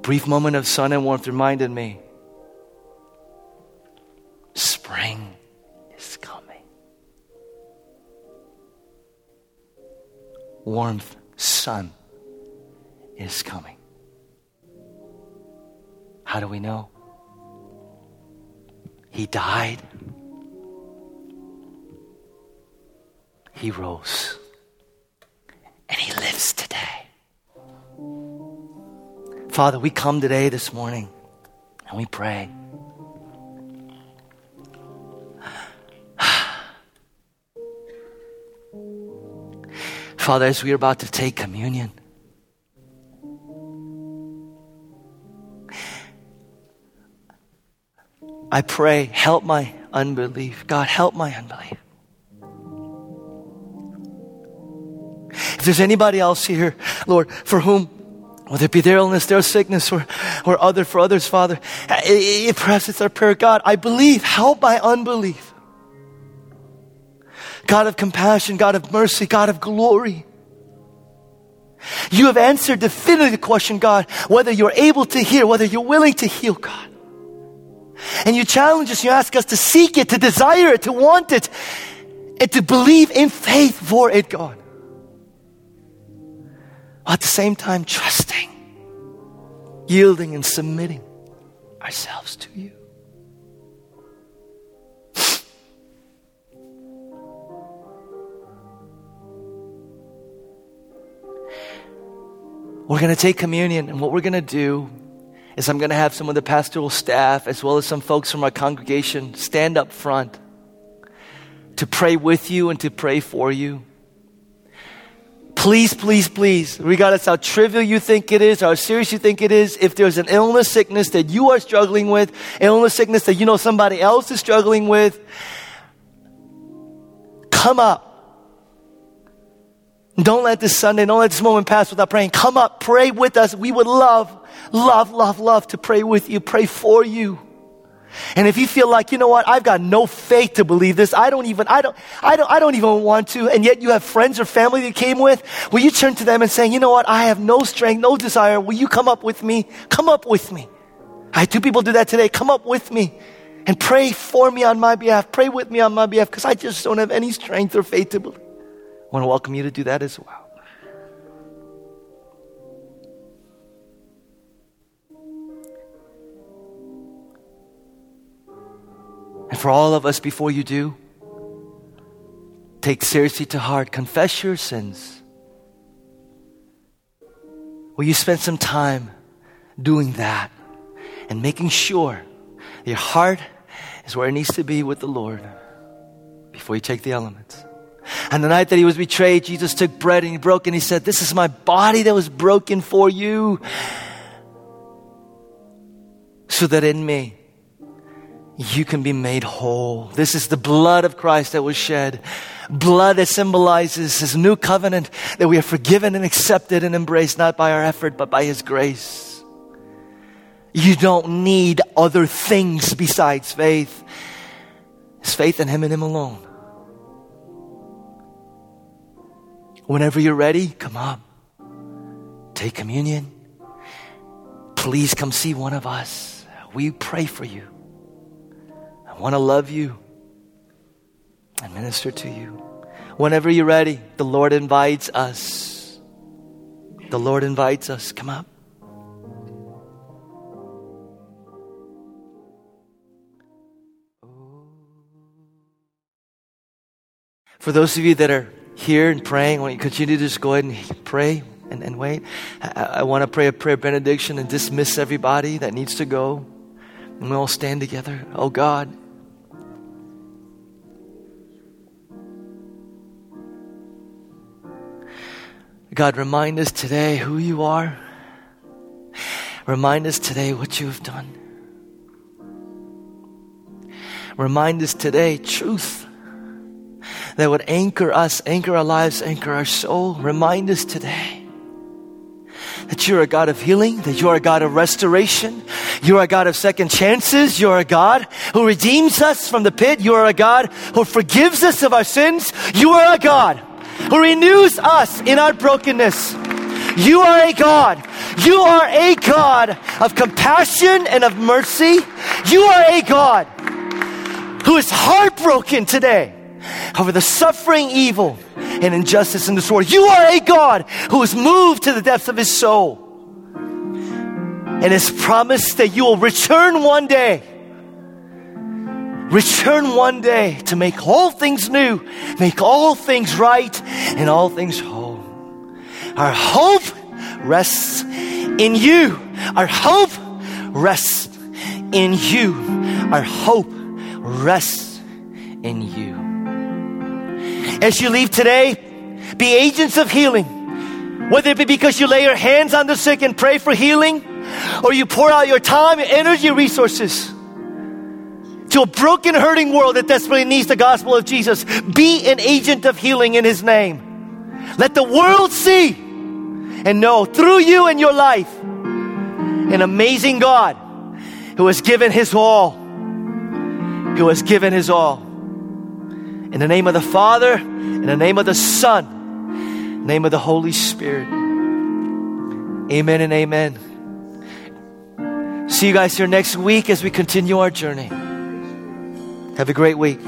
Brief moment of sun and warmth reminded me spring is coming. Warmth, sun is coming. How do we know? He died. He rose. And He lives today. Father, we come today, this morning, and we pray. Father, as we are about to take communion, I pray, help my unbelief. God, help my unbelief. If there's anybody else here, Lord, for whom whether it be their illness, their sickness, or, or other for others, Father, it, perhaps it's our prayer, God, I believe, help my unbelief. God of compassion, God of mercy, God of glory. You have answered definitively the question, God, whether you're able to hear, whether you're willing to heal, God. And you challenge us, you ask us to seek it, to desire it, to want it, and to believe in faith for it, God. While At the same time, trusting, yielding, and submitting ourselves to you. We're going to take communion, and what we're going to do is I'm going to have some of the pastoral staff, as well as some folks from our congregation, stand up front to pray with you and to pray for you. Please, please, please, regardless how trivial you think it is, or how serious you think it is, if there's an illness, sickness that you are struggling with, illness, sickness that you know somebody else is struggling with, come up don't let this Sunday, don't let this moment pass without praying. Come up, pray with us. We would love, love, love, love to pray with you, pray for you. And if you feel like, you know what, I've got no faith to believe this, I don't even, I don't, I don't, I don't even want to, and yet you have friends or family that came with, will you turn to them and say, you know what, I have no strength, no desire, will you come up with me? Come up with me. I had two people do that today. Come up with me and pray for me on my behalf. Pray with me on my behalf because I just don't have any strength or faith to believe. I want to welcome you to do that as well. And for all of us, before you do, take seriously to heart, confess your sins. Will you spend some time doing that and making sure your heart is where it needs to be with the Lord before you take the elements? And the night that he was betrayed, Jesus took bread and he broke and he said, This is my body that was broken for you. So that in me, you can be made whole. This is the blood of Christ that was shed. Blood that symbolizes his new covenant that we are forgiven and accepted and embraced not by our effort, but by his grace. You don't need other things besides faith. It's faith in him and him alone. Whenever you're ready, come up. Take communion. Please come see one of us. We pray for you. I want to love you and minister to you. Whenever you're ready, the Lord invites us. The Lord invites us. Come up. For those of you that are here and praying, I want you to continue to just go ahead and pray and, and wait. I, I want to pray a prayer benediction and dismiss everybody that needs to go. And we all stand together. Oh God. God, remind us today who you are. Remind us today what you have done. Remind us today truth that would anchor us, anchor our lives, anchor our soul. Remind us today that you're a God of healing, that you're a God of restoration, you're a God of second chances, you're a God who redeems us from the pit, you are a God who forgives us of our sins, you are a God who renews us in our brokenness. You are a God. You are a God of compassion and of mercy. You are a God who is heartbroken today over the suffering, evil, and injustice in this world. You are a God who is moved to the depths of his soul and has promised that you will return one day. Return one day to make all things new, make all things right, and all things whole. Our hope rests in you. Our hope rests in you. Our hope rests in you. As you leave today, be agents of healing. Whether it be because you lay your hands on the sick and pray for healing, or you pour out your time, your energy, resources to a broken, hurting world that desperately needs the gospel of Jesus. Be an agent of healing in His name. Let the world see and know through you and your life an amazing God who has given His all. Who has given His all. In the name of the Father, in the name of the Son, name of the Holy Spirit. Amen and amen. See you guys here next week as we continue our journey. Have a great week.